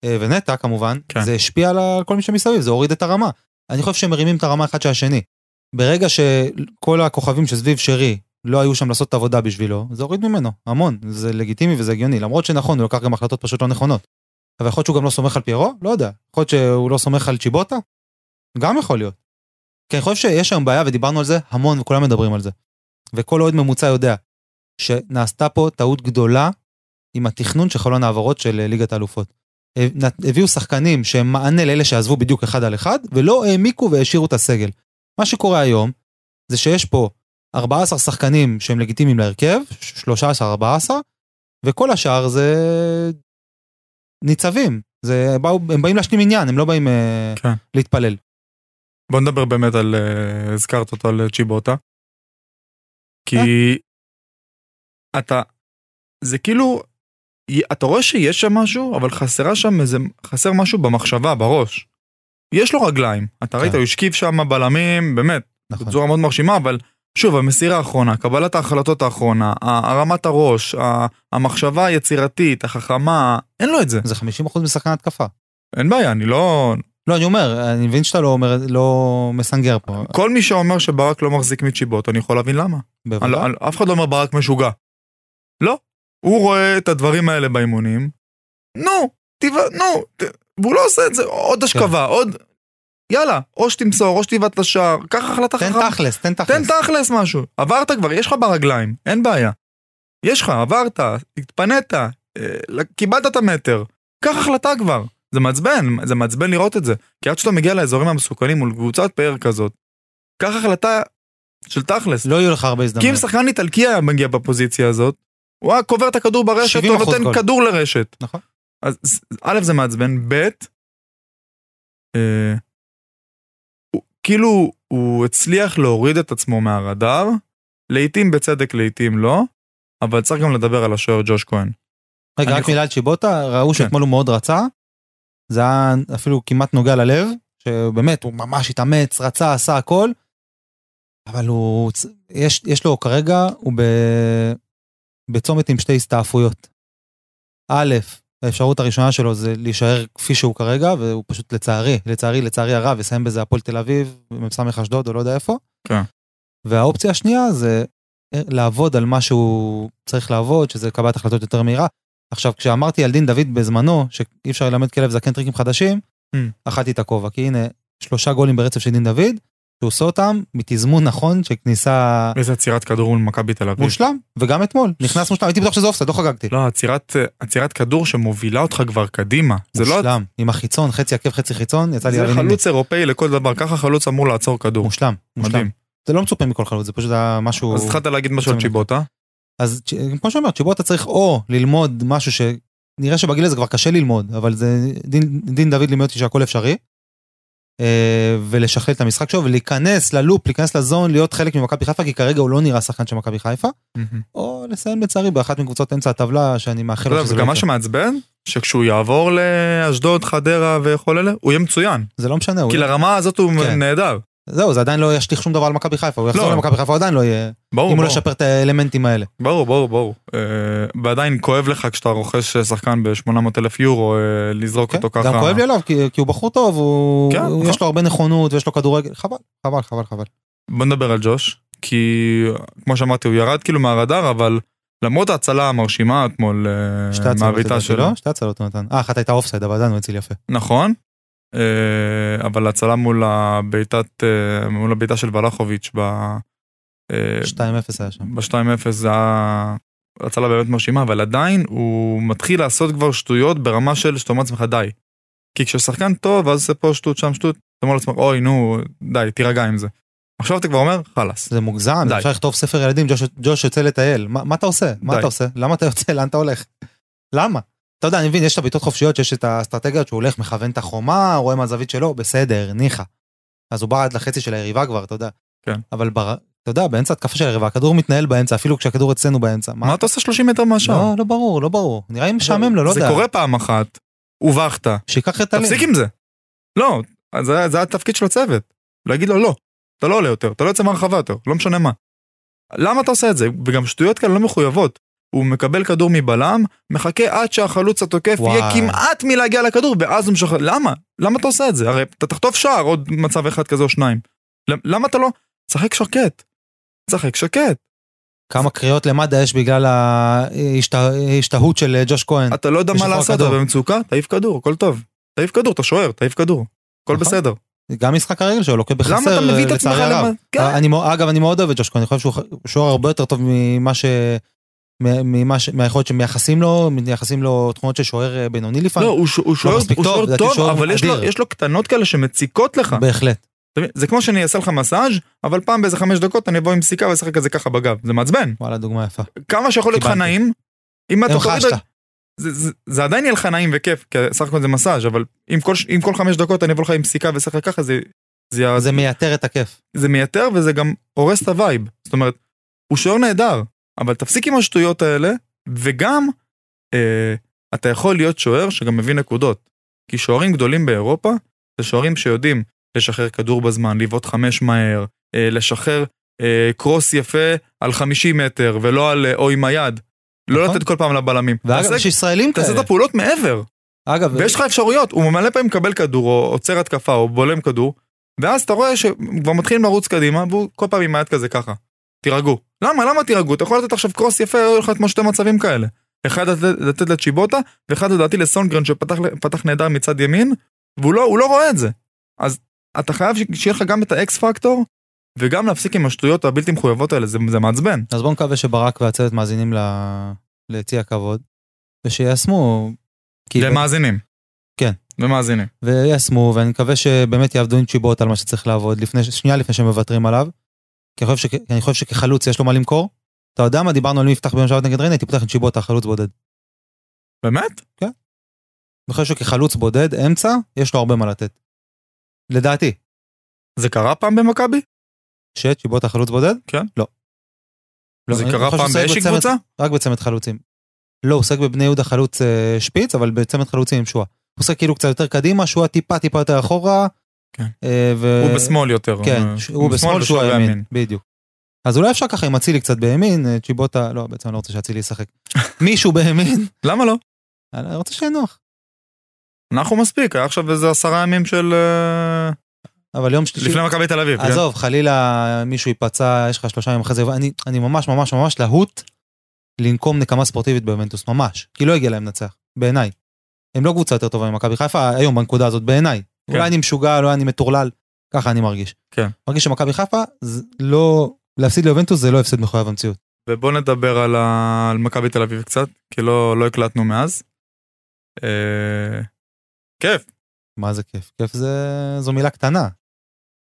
ונטע כמובן, כן. זה השפיע על כל מי שמסביב, זה הוריד את הרמה. אני חושב שהם מרימים את הרמה אחד של השני. ברגע שכל הכוכבים שסביב שרי לא היו שם לעשות את העבודה בשבילו, זה הוריד ממנו, המון, זה לגיטימי וזה הגיוני, למרות שנכון, הוא לקח גם החלטות פשוט לא נכונות. אבל יכול להיות שהוא גם לא סומך על פיירו? לא יודע. יכול להיות שהוא לא סומך על צ'יבוטה? גם יכול להיות. כי אני חושב שיש היום בעיה, ודיברנו על זה המון וכולם מדברים על זה. וכל אוהד ממוצע יודע שנעשתה פה טעות גדולה עם התכנון של חלון העברות של אה, ליגת האלופות. אה, הביאו שחקנים שהם מענה לאלה שעזבו בדיוק אחד על אחד, ולא העמיקו והשאירו את הסגל. מה שקורה היום, זה שיש פה 14 שחקנים שהם לגיטימיים להרכב, 13-14, וכל השאר זה ניצבים. זה באו, הם באים להשלים עניין, הם לא באים אה, כן. להתפלל. בוא נדבר באמת על, אה, הזכרת אותו על צ'יבוטה. כי אתה, זה כאילו, אתה רואה שיש שם משהו, אבל חסרה שם איזה, חסר משהו במחשבה, בראש. יש לו רגליים, אתה ראית, כן. הוא השכיב שם בלמים, באמת, נכון. בצורה מאוד מרשימה, אבל שוב, המסירה האחרונה, קבלת ההחלטות האחרונה, הרמת הראש, המחשבה היצירתית, החכמה, אין לו את זה. זה 50% משחקן התקפה. אין בעיה, אני לא... לא, אני אומר, אני מבין שאתה לא אומר, לא מסנגר פה. כל מי שאומר שברק לא מחזיק מצ'יבוט, אני יכול להבין למה. בוודאי. על, אף אחד לא אומר ברק משוגע. לא. הוא רואה את הדברים האלה באימונים. נו, תבע... נו. והוא לא עושה את זה. עוד השכבה, עוד... יאללה, או שתמסור, או שתבעט לשער, קח החלטה תן חכמה. תכלס, תן תכלס. תן תכלס משהו. עברת כבר, יש לך ברגליים, אין בעיה. יש לך, עברת, התפנית, אה, קיבלת את המטר. קח החלטה כבר. זה מעצבן, זה מעצבן לראות את זה. כי עד שאתה מגיע לאזורים המסוכנים מול קבוצת פאר כזאת, קח החלטה של תכלס. לא יהיו לך הרבה כי אם. שחקן איטלקי היה מגיע בפוזיציה הזאת, הוא היה קובר את הכדור ברשת 70% או נותן גול. כדור לרשת. נכון. אז א' זה מעצבן, ב', אה, הוא- כאילו הוא הצליח להוריד את עצמו מהרדאר, לעיתים בצדק, לעיתים לא, אבל צריך גם לדבר על השוער ג'וש כהן. רגע, רק מילה על צ'יבוטה, ראו כן. שאתמול הוא מאוד רצה. זה היה אפילו כמעט נוגע ללב, שבאמת, הוא ממש התאמץ, רצה, עשה הכל. אבל הוא, יש, יש לו כרגע, הוא ב, בצומת עם שתי הסתעפויות. א', האפשרות הראשונה שלו זה להישאר כפי שהוא כרגע, והוא פשוט לצערי, לצערי, לצערי הרב, יסיים בזה הפועל תל אביב, מ"ס אשדוד או לא יודע איפה. כן. והאופציה השנייה זה אה, לעבוד על מה שהוא צריך לעבוד, שזה קבלת החלטות יותר מהירה. עכשיו, כשאמרתי על דין דוד בזמנו, שאי אפשר ללמד כלב זקן טריקים חדשים, Mm. אכלתי את הכובע, כי הנה, שלושה גולים ברצף של דין דוד, שהוא עושה אותם מתזמון נכון של כניסה איזה עצירת כדור מול מכבי תל אביב. מושלם, וגם אתמול, נכנס מושלם, הייתי בטוח שזה אופסט, לא חגגתי. לא, עצירת, עצירת כדור שמובילה אותך כבר קדימה. לא... מושלם, עם החיצון, חצי עקב, חצי חיצון, יצא לי זה. חלוץ אירופאי לכל דבר, ככה חלוץ אמור לעצור כדור. מושלם, מושלם. זה לא מצופה מכל חלוץ, זה פשוט היה משהו... אז התחלת להגיד משהו על צ'יבוטה. אז כמו שאומר, צ'יבוטה צריך או ללמוד משהו שנראה שבגיל הזה כבר קשה ללמוד, אבל זה דין, דין דוד לימד אותי שהכל אפשרי. אה, ולשכלל את המשחק שלו ולהיכנס ללופ, להיכנס לזון, להיות חלק ממכבי חיפה, כי כרגע הוא לא נראה שחקן של מכבי חיפה, או לסיים לצערי באחת מקבוצות אמצע הטבלה שאני מאחל לו שזה לא מה. שמעצבן, שכשהוא יעבור לאשדוד, חדרה וכל אלה, הוא יהיה מצוין. זה לא משנה, כי לרמה הזאת הוא כן. נהדר. זהו, זה עדיין לא ישליך שום דבר על מכבי חיפה, הוא יחזור לא. למכבי חיפה, עדיין לא יהיה, ברור, אם הוא לא. ישפר את האלמנטים האלה. ברור, ברור, ברור. אה, ועדיין כואב לך כשאתה רוכש שחקן ב-800 אלף יורו, אה, לזרוק כן? אותו ככה. גם כואב לי עליו, כי הוא בחור טוב, כן, נכון. יש לו הרבה נכונות ויש לו כדורגל, חבל, חבל, חבל, חבל. בוא נדבר על ג'וש, כי כמו שאמרתי, הוא ירד כאילו מהרדאר, אבל למרות ההצלה המרשימה אתמול אה, מהבעיטה לדעתי, שלו, לא? שתי הצלות הוא נתן. אה, אחת הייתה אופסייד, אבל עדיין הוא הציל יפה. נכון, אה, אבל הצלה מול הבעיטת, אה, מול הבעיטה של ולחוביץ' ב... אה, 2-0 היה שם. ב-2-0 זה היה הצלה באמת מרשימה, אבל עדיין הוא מתחיל לעשות כבר שטויות ברמה של שאתה אומר לעצמך די. כי כששחקן טוב, אז זה פה שטות, שם שטות, אתה אומר לעצמך, אוי, נו, די, תירגע עם זה. עכשיו אתה כבר אומר, חלאס. זה מוגזם, די. אפשר לכתוב ספר ילדים, ג'וש- ג'וש יוצא לטייל. מה מה אתה עושה? מה די. אתה עושה? למה אתה יוצא? לאן אתה הולך? למה? אתה יודע, אני מבין, יש את הבעיטות חופשיות, שיש את האסטרטגיות שהוא הולך, מכוון את החומה, רואה מהזווית שלו, בסדר, ניחא. אז הוא בא עד לחצי של היריבה כבר, אתה יודע. כן. אבל בר... אתה יודע, באמצע התקפה של היריבה, הכדור מתנהל באמצע, אפילו כשהכדור אצלנו באמצע. מה אתה עושה 30 מטר מהשאר? לא, לא ברור, לא ברור. נראה לי משעמם לו, לא זה יודע. קורה פעם אחת, הובכת, שיקח את הלין. תפסיק עם זה. לא, זה זה התפקיד של הצוות. להגיד לו לא, אתה לא עולה יותר, אתה לא יוצא מהרחבה יותר, לא משנה מה. למה אתה עושה את זה? וגם שטויות כאלה לא מחויבות. הוא מקבל כדור מבלם, מחכה עד שהחלוץ התוקף וואי. יהיה כמעט מלהגיע לכדור, ואז הוא משחרר. למה? למה אתה עושה את זה? הרי אתה תחטוף שער עוד מצב אחד כזה או שניים. למ- למה אתה לא? שחק שקט. שחק שקט. כמה קריאות למד"א יש בגלל ההשתה- ההשתהות של ג'וש כהן. אתה לא יודע מה לעשות. אתה במצוקה, תעיף כדור, הכל טוב. תעיף כדור, אתה שוער, תעיף כדור. הכל נכון. בסדר. גם משחק הרגל שלו לוקה למה בחסר, לצערי הרב. כן. אגב, אני מאוד אוהב את ג'וש כהן, אני חושב שהוא שוער הרבה יותר טוב ממה ש... ממה ש... מהיכולת שמייחסים לו, מייחסים לו תכונות של שוער אה, בינוני לא, לפעמים. הוא ש- הוא שוער מספיק הוא טוב, שוער טוב, שוער אבל יש לו-. יש לו קטנות כאלה שמציקות לך. בהחלט. זה כמו שאני אעשה לך מסאז' אבל פעם באיזה חמש דקות אני אבוא עם סיכה ואשחק את זה ככה בגב. זה מעצבן. וואלה, דוגמה יפה. כמה שיכול להיות לך. נעים, אם אתה תוריד... זה- זה- זה עדיין יהיה לך נעים וכיף, כי סך הכל זה מסאז' אבל אם כל אם כל חמש דקות אני אבוא לך עם סיכה ואשחק ככה זה... זה יע- זה מייתר את הכיף. זה מייתר וזה גם הורס את ה vibe. זאת אומרת, הוא שוער נהדר, אבל תפסיק עם השטויות האלה, וגם אה, אתה יכול להיות שוער שגם מביא נקודות. כי שוערים גדולים באירופה, זה שוערים שיודעים לשחרר כדור בזמן, לבעוט חמש מהר, אה, לשחרר אה, cross יפה על 50 מטר, ולא על אה, או עם היד. לא נכון. לתת כל פעם לבלמים. ואגב, תעשה- יש ישראלים תעשה את כאלה. הפעולות מעבר. אגב, ויש לך אפשרויות, הוא מלא פעמים מקבל כדור, או עוצר התקפה, או בולם כדור, ואז אתה רואה שכבר מתחילים לרוץ קדימה, והוא כל פעם עם היד כזה ככה. תירגעו. למה? למה תירגעו? אתה יכול לתת עכשיו קרוס יפה, היו לך כמו שתי מצבים כאלה. אחד לתת, לצ'יבוטה, ואחד לדעתי לסונגרן שפתח פתח נהדר מצד ימין, והוא לא, לא רואה את זה. אז אתה חייב שיהיה לך גם את האקס פקטור, וגם להפסיק עם השטויות הבלתי מחויבות האלה, זה, זה מעצבן. אז בואו נקווה שברק והצוות מאזינים ל... ליציע הכבוד, ושיישמו. כי ומאזינים. כן. ומאזינים. ויישמו, ואני מקווה שבאמת יעבדו עם צ'יבוט על מה שצריך לעבוד, לפני, שנייה לפני שהם מוותרים עליו. כי אני חושב, שכ, אני חושב שכחלוץ יש לו מה למכור. אתה יודע מה, דיברנו על מי יפתח ביום שבת נגד ריינה, הייתי פותח עם צ'יבוט החלוץ בודד. באמת? אני חושב שכחלוץ בודד, אמצע, יש לו הרבה מה לתת. לדעתי. זה קרה פעם במכבי? שצ'יבוט החלוץ בודד? כן. לא. לא, זה קרה פעם באיזושהי קבוצה? רק בצמד חלוצים. לא, הוא עוסק בבני יהודה חלוץ אה, שפיץ, אבל בצמד חלוצים עם שואה. הוא עוסק כאילו קצת יותר קדימה, שואה טיפה טיפה יותר אחורה. כן. אה, ו... הוא בשמאל יותר. כן, אה, הוא בשמאל, שואה ושוער ימין, בדיוק. אז אולי אפשר ככה עם אצילי קצת בימין, אה, צ'יבוטה, לא, בעצם אני לא רוצה שאצילי ישחק. מישהו בימין, למה לא? אני רוצה שיהיה נוח. אנחנו מספיק, היה עכשיו איזה עשרה ימים של... אבל יום שלישי, לפני מכבי תל אביב. כן? עזוב, חלילה מישהו ייפצע, יש לך שלושה ימים אחרי זה, אני, אני ממש ממש ממש להוט לנקום נקמה ספורטיבית ביובנטוס, ממש, כי לא הגיע להם לנצח, בעיניי. הם לא קבוצה יותר טובה ממכבי חיפה היום בנקודה הזאת, בעיניי. כן. אולי אני משוגע, אולי אני מטורלל, ככה אני מרגיש. כן. מרגיש שמכבי חיפה, לא, להפסיד ליובנטוס זה לא הפסד מחויב המציאות. ובוא נדבר על, ה... על מכבי תל אביב קצת, כי לא, לא הקלטנו מאז. אה... כיף. מה זה כיף? כיף זה, זו מילה קטנה.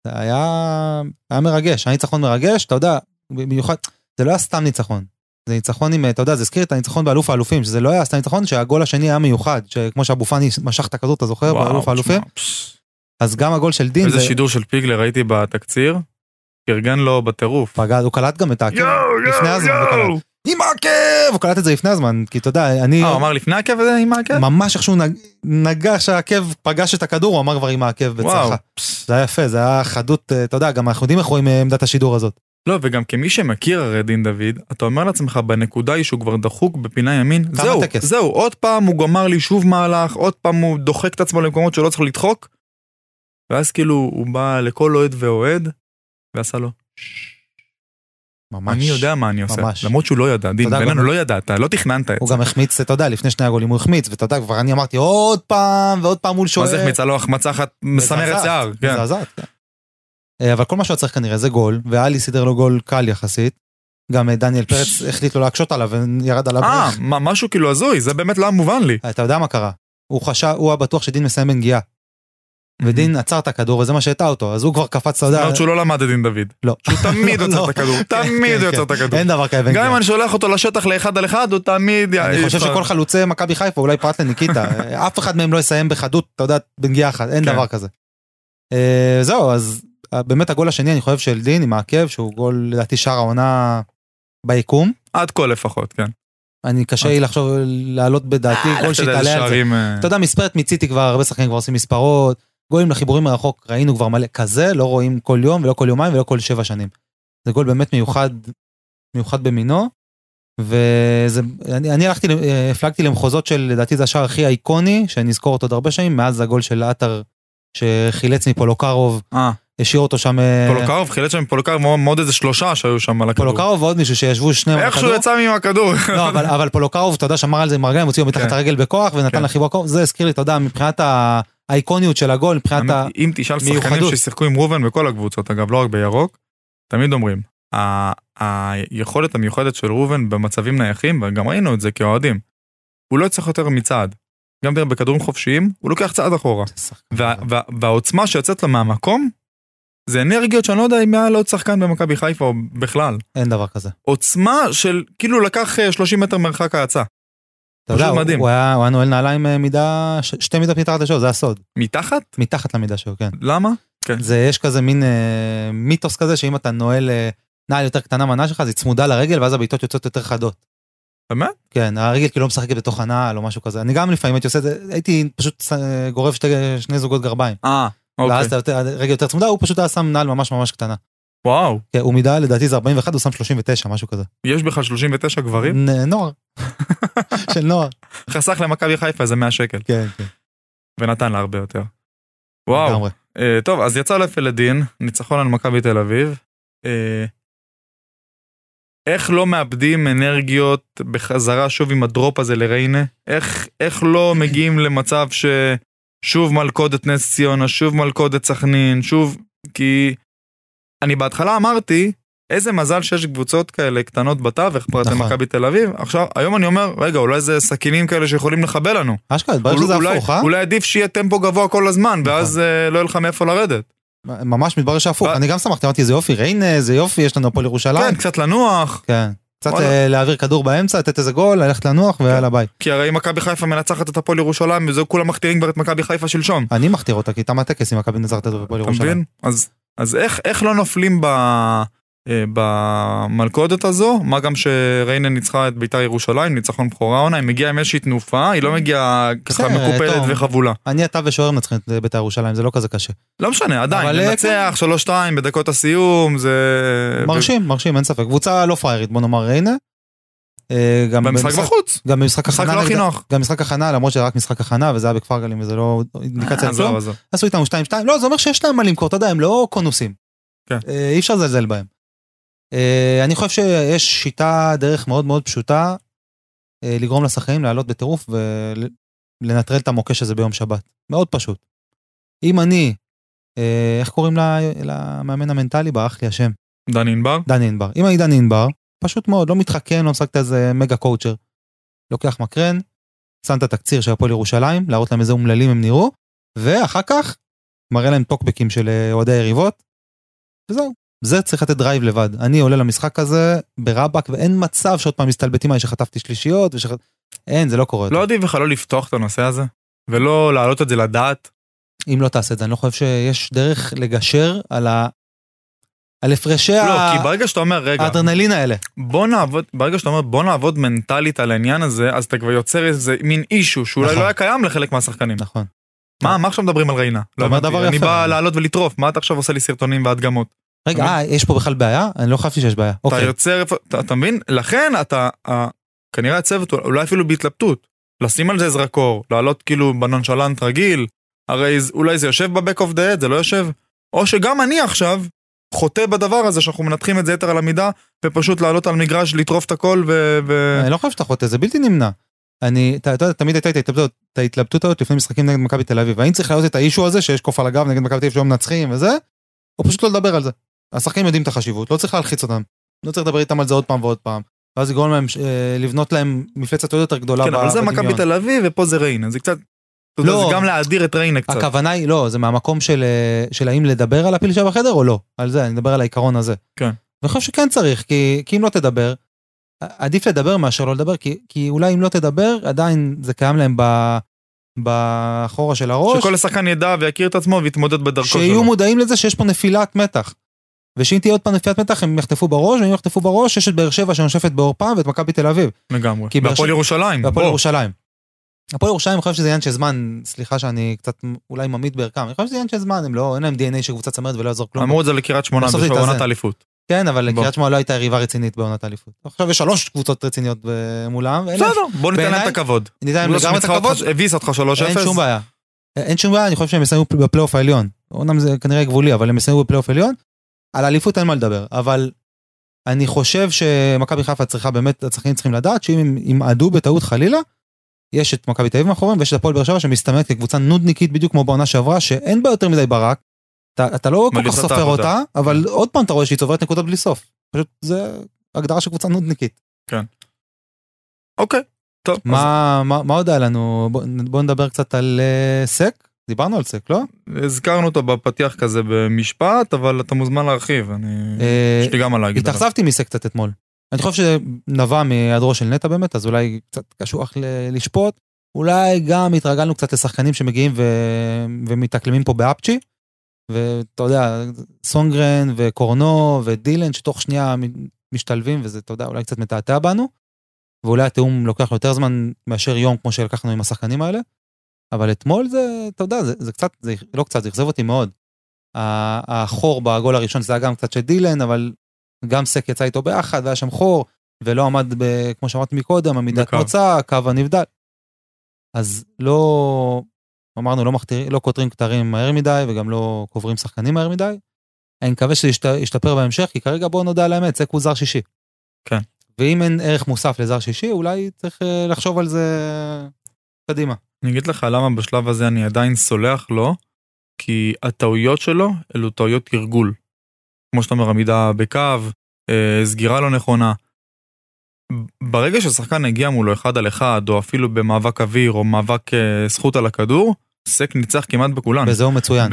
זה היה, היה מרגש, היה ניצחון מרגש, אתה יודע, במיוחד, זה לא היה סתם ניצחון. זה ניצחון עם, אתה יודע, זה הזכיר את הניצחון באלוף האלופים, שזה לא היה סתם ניצחון, שהגול השני היה מיוחד, שכמו שאבו פאני משך את הכדור, אתה זוכר, וואו, באלוף האלופים? אז גם הגול של דין, איזה זה שידור של פיגלר ראיתי בתקציר, פרגן לו בטירוף. פגע, הוא קלט גם את העקב יואו, לפני הזמן, הוא יואו. קלט. עם העקב! הוא קלט את זה לפני הזמן, כי אתה יודע, אני, אה, הוא אמר לפני העקב הזה עם העקב? ממש איך שהוא נג- נגע שהעקב פגש את הכדור, הוא אמר כבר עם העקב. בצרחה. זה היה יפה, זה היה חדות, אה, אתה יודע, גם אנחנו יודעים איך רואים אה, עמדת השידור הזאת. לא, וגם כמי שמכיר הרי דין דוד, אתה אומר לעצמך בנקודה היא שהוא כבר דחוק בפינה ימין, זהו, הטקס. זהו, עוד פעם הוא גמר לי שוב מהלך, עוד פעם הוא דוחק את עצמו למקומות שלא צריך לדחוק, ואז כאילו הוא בא לכל אוהד ואוהד, ועשה לו, ממש. אני יודע מה אני עושה, ממש. למרות שהוא לא ידע, דין, בינינו לא ידעת, לא תכננת את הוא זה. גם החמיץ, אתה יודע, לפני שני הגולים הוא החמיץ, ואתה יודע, כבר אני אמרתי עוד פעם ועוד פעם מול מה שוער. זה החמיצה לו החמצה אחת מסמרת שיער, כן. מזעזעת, כן. אה, אבל כל מה שהוא צריך כנראה זה גול, ואלי סידר לו גול קל יחסית. גם אה, דניאל פרץ החליט לא להקשות עליו וירד על אה, משהו כאילו הזוי, זה באמת לא היה מובן לי. אתה יודע מה קרה? הוא חשב, הוא היה בטוח שדין מסיים בנגיעה. ודין עצר את הכדור וזה מה שהטעה אותו, אז הוא כבר קפץ, אתה זאת יודע, אומרת שהוא לא למד את דין דוד. לא. שהוא תמיד לא, עוצר. את הכדור, כן, תמיד כן, עוצר כן. את הכדור. אין דבר כזה. גם אם אני שולח אותו לשטח לאחד על אחד, הוא תמיד... אני חושב. שכל חלוצי מכבי חיפה, אולי פרט לניקיטה, אף אחד מהם לא יסיים בחדות, אתה יודע, בנגיעה אחת, אין. דבר כזה. אה, זהו, אז אה, באמת הגול השני, אני חושב של דין עם העקב, שהוא גול לדעתי שער העונה ביקום. עד כה לפחות, כן. אני קשה לי לחשוב, להעלות בדעתי אה, גול שיתעלה על זה. אה, אתה יודע, מספרת מציתי כבר, הרבה שחקנים כבר עושים מספרות, גולים לחיבורים מרחוק, ראינו כבר מלא, כזה לא רואים כל יום ולא כל יומיים ולא כל שבע שנים. זה גול באמת מיוחד, מיוחד במינו, וזה, אני, אני הלכתי, אה, הפלגתי למחוזות של, לדעתי זה השער הכי איקוני, שאני אזכור אותו עוד הרבה שנים, מאז הגול של עטר, שחילץ מפולוקרוב, אה, השאיר אותו שם, אה, פולוקרוב, חילץ שם פולוקרוב מאוד- איזה שלושה שהיו שם על הכדור. פולוקרוב ועוד מישהו שישבו שניהם על איכשהו הכדור. יצא עם הכדור. לא, אבל, אבל פולוקרוב, אתה יודע, שמר על זה עם הרגליים, הוציא לו מתחת כן. הרגל בכוח ונתן כן. לחיבור הקרוב, זה הזכיר לי, אתה יודע, מבחינת האיקוניות של הגול, מבחינת ה... אם תשאל שחקנים. ששיחקו עם ראובן בכל הקבוצות, אגב, לא רק בירוק, תמיד אומרים, היכולת המיוחדת של ראובן במצבים נייחים, וגם ראינו את זה כאוהדים, הוא לא יצטרך יותר מצעד. גם בכדורים חופשיים, הוא לוקח צעד אחורה. וה- וה- והעוצמה שיוצאת לו מהמקום, זה אנרגיות שאני לא יודע אם היה לעוד שחקן במכבי חיפה או בכלל. אין דבר כזה. עוצמה של כאילו לקח אה, 30 מטר מרחק ההאצה. אתה יודע, הוא. הוא היה, הוא היה נועל נעליים אה, מידה, ש, שתי מידות מתחת לשעו, זה הסוד. מתחת? מתחת למידה שלו, כן. למה? כן. זה, יש כזה מין אה, מיתוס כזה, שאם אתה נועל אה, נעל יותר קטנה מהנעל שלך, אז היא צמודה לרגל, ואז הבעיטות יוצאות יותר חדות. באמת? כן, הרגל כאילו לא משחקת בתוך הנעל או משהו כזה. אני גם לפעמים הייתי עושה את זה, הייתי פשוט אה, גורף שתי, שני זוגות גרביים. אה. ואז אתה יותר, הרגל יותר צמודה, הוא פשוט היה שם נעל ממש ממש קטנה. וואו, כן, הוא מידה, לדעתי זה 41, הוא שם 39, משהו כזה. יש בכלל 39 גברים? נ- נוער. של נוער. חסך למכבי חיפה איזה 100 שקל, כן, כן. ונתן לה הרבה יותר. וואו. לגמרי. אה, טוב, אז יצא לפלדין, ניצחון על מכבי תל אביב. אה, איך לא מאבדים אנרגיות בחזרה שוב עם הדרופ הזה לריינה? איך, איך לא מגיעים למצב ששוב מלכודת נס ציונה, שוב מלכודת סכנין, שוב... כי אני בהתחלה אמרתי, איזה מזל שיש קבוצות כאלה קטנות בתווך, פרט נכון. למכבי תל אביב. עכשיו, היום אני אומר, רגע, אולי זה סכינים כאלה שיכולים לחבל לנו. אשכרה, התברר שזה אולי- הפוך, אה? אולי עדיף שיהיה טמפו גבוה כל הזמן, ואז אה, לא יהיה לך מאיפה לרדת. ממש מתברר שהפוך, ב- אני גם שמחתי, אמרתי איזה יופי, ריינה, איזה יופי, יש לנו הפועל ירושלים. כן, קצת לנוח, כן. קצת. אה, להעביר כדור באמצע, לתת איזה גול, ללכת לנוח ויאללה ביי. כי הרי מכבי חיפה מנצחת את הפועל ירושלים, וזהו כולם מכתירים כבר את מכבי חיפה שלשום. אני מכתיר אותה, כי תם הטקס עם מכבי נצרת הפועל אתה ירושלים. אז, אז איך, איך לא נופלים ב, במלכודת הזו? מה גם שריינה ניצחה את ביתר ירושלים, ניצחון בכורה עונה, היא מגיעה עם איזושהי תנופה, היא לא מגיעה ככה מקופלת. וחבולה. אני, אתה ושוער מנצחים את בית"ר ירושלים, זה לא כזה קשה. לא משנה, עדיין, אבל, אה, לנצח 3-2 בדקות הסיום, זה... מרשים, מרשים, אין ספק. קבוצה לא פריירית, בוא נאמר ריינה. אה, גם במשחק בחוץ. גם במשחק משחק הכנה, לא הכי נוח. גם משחק הכנה, למרות שזה רק משחק הכנה וזה היה בכפר גלים וזה לא אינדיקציה. עשו איתנו 2-2, לא, זה אומר שיש להם מה למכור, אתה יודע, הם לא קונוסים. כן. אה, אי אפשר לזלזל בהם. אה, אני חושב שיש שיטה, דרך מאוד מאוד פשוטה, אה, לגרום לשחקנים לעלות בטירוף ולנטרל את המוקש הזה ביום שבת. מאוד פשוט. אם אני, אה, איך קוראים למאמן המנטלי? ברח לי השם. דני ענבר? דני ענבר. אם אני דני ענבר, פשוט מאוד, לא מתחכם, לא משחק איזה mega coacher. לוקח מקרן, שם את התקציר של הפועל ירושלים, להראות להם איזה אומללים הם נראו, ואחר כך מראה להם טוקבקים של אוהדי היריבות, וזהו. זה צריך לתת drive לבד. אני עולה למשחק הזה ברבאק, ואין מצב שעוד פעם מסתלבטים עליי שחטפתי שלישיות, ושח... אין, זה לא קורה. לא. עדיף בכלל לא לפתוח את הנושא הזה? ולא להעלות את זה לדעת? אם לא תעשה את זה, אני לא חושב שיש דרך לגשר על ה... על הפרשי לא, ה- כי ברגע שאתה אומר, רגע, האדרנלין האלה. בוא נעבוד, ברגע שאתה אומר בוא נעבוד מנטלית על העניין הזה, אז אתה כבר יוצר איזה מין אישו שאולי נכון. לא היה קיים לחלק מהשחקנים. נכון. מה, מה עכשיו מדברים על ריינה? לא הבנתי, אני יפה. בא לעלות ולטרוף, מה אתה עכשיו עושה לי סרטונים והדגמות? רגע, אה, יש פה בכלל בעיה? אני לא חשבתי שיש בעיה. אתה אוקיי. יוצר, אתה אתה מבין? לכן אתה, כנראה הצוות אולי אפילו בהתלבטות, לשים על זה זרקור, לעלות כאילו בנונשלנט רגיל, הרי אולי זה יושב בבק אוף דה זה לא יושב, או שגם אני עכשיו חוטא בדבר הזה שאנחנו מנתחים את זה יתר על המידה, ופשוט לעלות על מגרש, לטרוף את הכל ו... ו... אני לא חושב שאתה חוטא, זה בלתי נמנע. אני, אתה אתה יודע, תמיד הייתה את ההתלבטות, את ההתלבטות הזאת לפני משחקים נגד מכבי תל אביב. האם צריך להעלות את האישו הזה שיש קוף על הגב נגד מכבי תל אביב שלא מנצחים וזה, או פשוט לא לדבר על זה. השחקנים יודעים את החשיבות, לא צריך להלחיץ אותם. לא צריך לדבר איתם על זה עוד פעם ועוד פעם. ואז יגרום להם אה, לבנות להם מפלצת עוד יותר גדולה כן, אבל זה בדמיון. מכבי תל אביב ופה זה ריינה, זה קצת... אתה יודע, לא. זה גם להאדיר את ריינה קצת. הכוונה היא, לא, זה מהמקום של, אה, של האם לדבר על הפיל שבחדר או לא. על זה, אני מדבר על העיקרון הזה. כן. ואני חושב שכן צריך, כי, כי אם לא תדבר, עדיף לדבר מאשר לא לדבר, כי, כי אולי אם לא תדבר, עדיין זה קיים להם ב, בחורה של הראש. שכל שחקן ידע ויכיר את עצמו ויתמודד בדרכו שלו. שיהיו מודעים לזה שיש פה נפילת מתח. ושאם תהיה עוד פעם נפילת מתח הם יחטפו בראש, ואם יחטפו בראש יש את באר שבע שנושפת בעורפם ואת מכבי תל אביב. לגמרי. והפועל ירושלים. והפועל. ירושלים. הפועל ירושלים אני חושב שזה עניין של זמן, סליחה שאני קצת אולי ממעיט בערכם, אני חושב שזה עניין של זמן, הם לא, אין להם DNA של קבוצת צמרת ולא יעזור כלום. אמרו את זה לקריית שמונה בעונת. האליפות. כן, אבל בוא. קריית שמונה לא הייתה יריבה רצינית בעונת האליפות. עכשיו יש שלוש קבוצות רציניות מולם, בסדר, בוא ניתן להם את הכבוד. ניתן להם לא לגמרי את הכבוד, הביס אותך 3-0. אין שום בעיה. אין שום בעיה, אני חושב שהם יסיימו בפלייאוף העליון. אומנם זה כנראה גבולי, אבל הם יסיימו בפלייאוף העליון. על האליפות אין מה לדבר, אבל אני חושב שמכבי חיפה צריכה באמת, הצרכנים צריכים לדעת שאם הם ימעדו בטעות חלילה, יש את מכבי תל אביב מאחוריהם ויש את הפועל באר שבע שמסתמנת כקבוצה נודניקית בדיוק כמו בעונה שעברה, שאין בה יותר מדי ברק. אתה, אתה לא כל כך סופר. אותה, אבל עוד פעם אתה רואה שהיא צוברת נקודות בלי סוף. פשוט זה הגדרה של קבוצה נודניקית. אוקיי. טוב. אז מה, מה, מה עוד היה לנו? בוא, בוא נדבר קצת על uh, סק. דיברנו על סק, לא? הזכרנו אותו בפתיח כזה במשפט, אבל אתה מוזמן להרחיב. אני... אה, יש לי גם מה להגיד. התאכזבתי מסק קצת אתמול. אני חושב שזה נבע מהיעדרו של נטע באמת, אז אולי קצת קשוח לשפוט. אולי גם התרגלנו קצת לשחקנים שמגיעים ו... ומתאקלמים פה באפצ'י. ואתה יודע, סונגרן וקורנו ודילן שתוך שנייה משתלבים וזה, אתה יודע, אולי קצת מתעתע בנו. ואולי התיאום לוקח יותר זמן מאשר יום כמו שלקחנו עם השחקנים האלה. אבל אתמול זה, אתה יודע, זה, זה קצת, זה לא קצת, זה אכזב אותי מאוד. החור בגול הראשון זה היה גם קצת של דילן, אבל גם סק יצא איתו ביחד והיה שם חור, ולא עמד, ב, כמו שאמרתי מקודם, עמידת בקו. מוצא, קו הנבדל. אז לא, אמרנו, לא, מכתיר, לא כותרים כתרים מהר מדי וגם לא קוברים שחקנים מהר מדי. אני מקווה שזה ישת, ישתפר בהמשך, כי כרגע בואו נודה על האמת, סק הוא זר שישי. כן. ואם אין ערך מוסף לזר שישי, אולי צריך אה, לחשוב על זה קדימה. אני אגיד לך למה בשלב הזה אני עדיין סולח לו, כי הטעויות שלו אלו טעויות תרגול. כמו שאתה אומר, עמידה בקו, אה, סגירה לא נכונה. ברגע ששחקן הגיע מולו אחד על אחד, או אפילו במאבק אוויר, או מאבק אה, זכות על הכדור, סק ניצח כמעט בכולן. וזה הוא מצוין.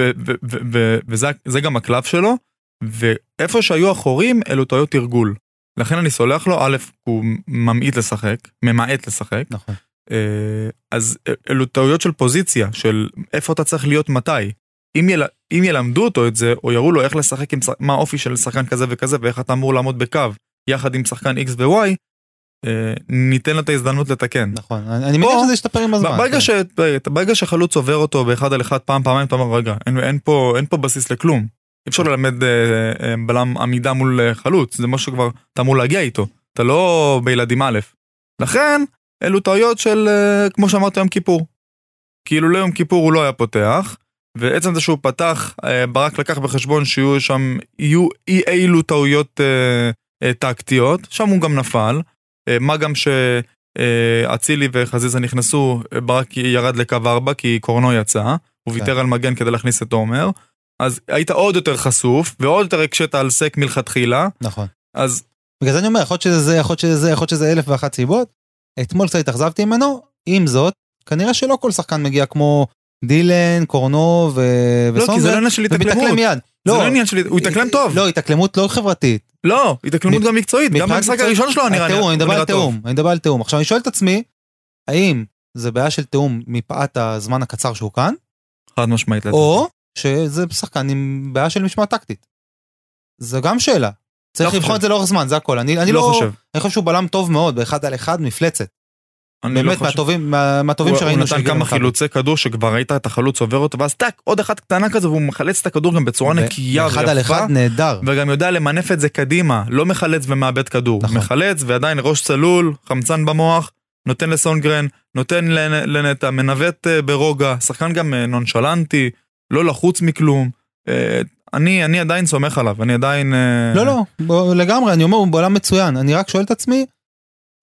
וזה זה גם הקלף שלו, ואיפה שהיו החורים, אלו טעויות תרגול. לכן אני סולח לו, א', הוא ממעיט לשחק, ממעט לשחק, נכון. אה, אז אלו טעויות של פוזיציה, של איפה אתה צריך להיות מתי. אם, יל... אם ילמדו אותו את זה, או יראו לו איך לשחק עם, מה האופי של שחקן כזה וכזה, ואיך אתה אמור לעמוד בקו, יחד עם שחקן X ו-Y, אה, ניתן לו את ההזדמנות לתקן. נכון, אני מניח שזה ישתפר עם הזמן. ברגע, כן. ש... ברגע שחלוץ עובר אותו באחד על אחד פעם פעמיים אתה אומר רגע אין, אין, פה, אין פה בסיס לכלום. אי אפשר ללמד אה, אה, בלם עמידה מול אה, חלוץ זה משהו שכבר אתה אמור להגיע איתו אתה לא בילדים א'. לכן אלו טעויות של אה, כמו שאמרת יום כיפור. כאילו ליום כיפור הוא לא היה פותח ועצם זה שהוא פתח אה, ברק לקח בחשבון שיהיו שם יהיו אי אילו טעויות אה, אה, טקטיות שם הוא גם נפל. אה, מה גם ש... אה, וחזיזה נכנסו, ברק ירד לקו 4 כי קורנו יצא, הוא כן. ויתר על מגן כדי להכניס את עומר, אז היית עוד יותר חשוף ועוד יותר הקשית על סק מלכתחילה, נכון. אז בגלל זה אני אומר, יכול להיות שזה זה, יכול להיות שזה זה, יכול להיות שזה אלף ואחת סיבות. אתמול קצת התאכזבתי ממנו, עם זאת, כנראה שלא כל שחקן מגיע כמו דילן, קורנו ו... לא, כי זה לא עניין של התאקלמות, מיד. זה לא עניין של, הוא התאקלם טוב, לא, התאקלמות לא חברתית. לא, התאקלמות גם מקצועית, גם במשחק הראשון שלו נראה תיאום, אני מדבר על טוב. תיאום, אני מדבר על תיאום. עכשיו אני שואל את עצמי, האם זה בעיה של תיאום מפאת הזמן הקצר שהוא כאן, חד משמעית. או שזה שחקן עם בעיה של משמעת טקטית. זו גם שאלה. צריך לא לבחון. את זה לאורך זמן, זה הכל. אני אני לא לא... חושב, אני חושב שהוא בלם טוב מאוד, באחד על אחד, מפלצת. אני לא באמת חושב. מהטובים מה- מהטובים שראינו הוא נתן כמה. חילוצי כדור שכבר ראית את החלוץ עובר אותו, ואז טאק, עוד אחת קטנה כזה, והוא מחלץ את הכדור גם בצורה נקייה אחד על ויפה. אחד נהדר. וגם יודע למנף את זה קדימה, לא מחלץ ומאבד כדור. נכון. מחלץ ועדיין ראש צלול, חמצן במוח, נותן לסונגרן, נותן לנ- לנטע, מנווט אה, ברוגע, שחקן גם אה, נונשלנטי, לא לחוץ מכלום. אני, אני עדיין סומך עליו, אני עדיין... אה, לא, לא, בוא, לגמרי, אני אומר, הוא בעולם מצוין. אני רק שואל את עצמי,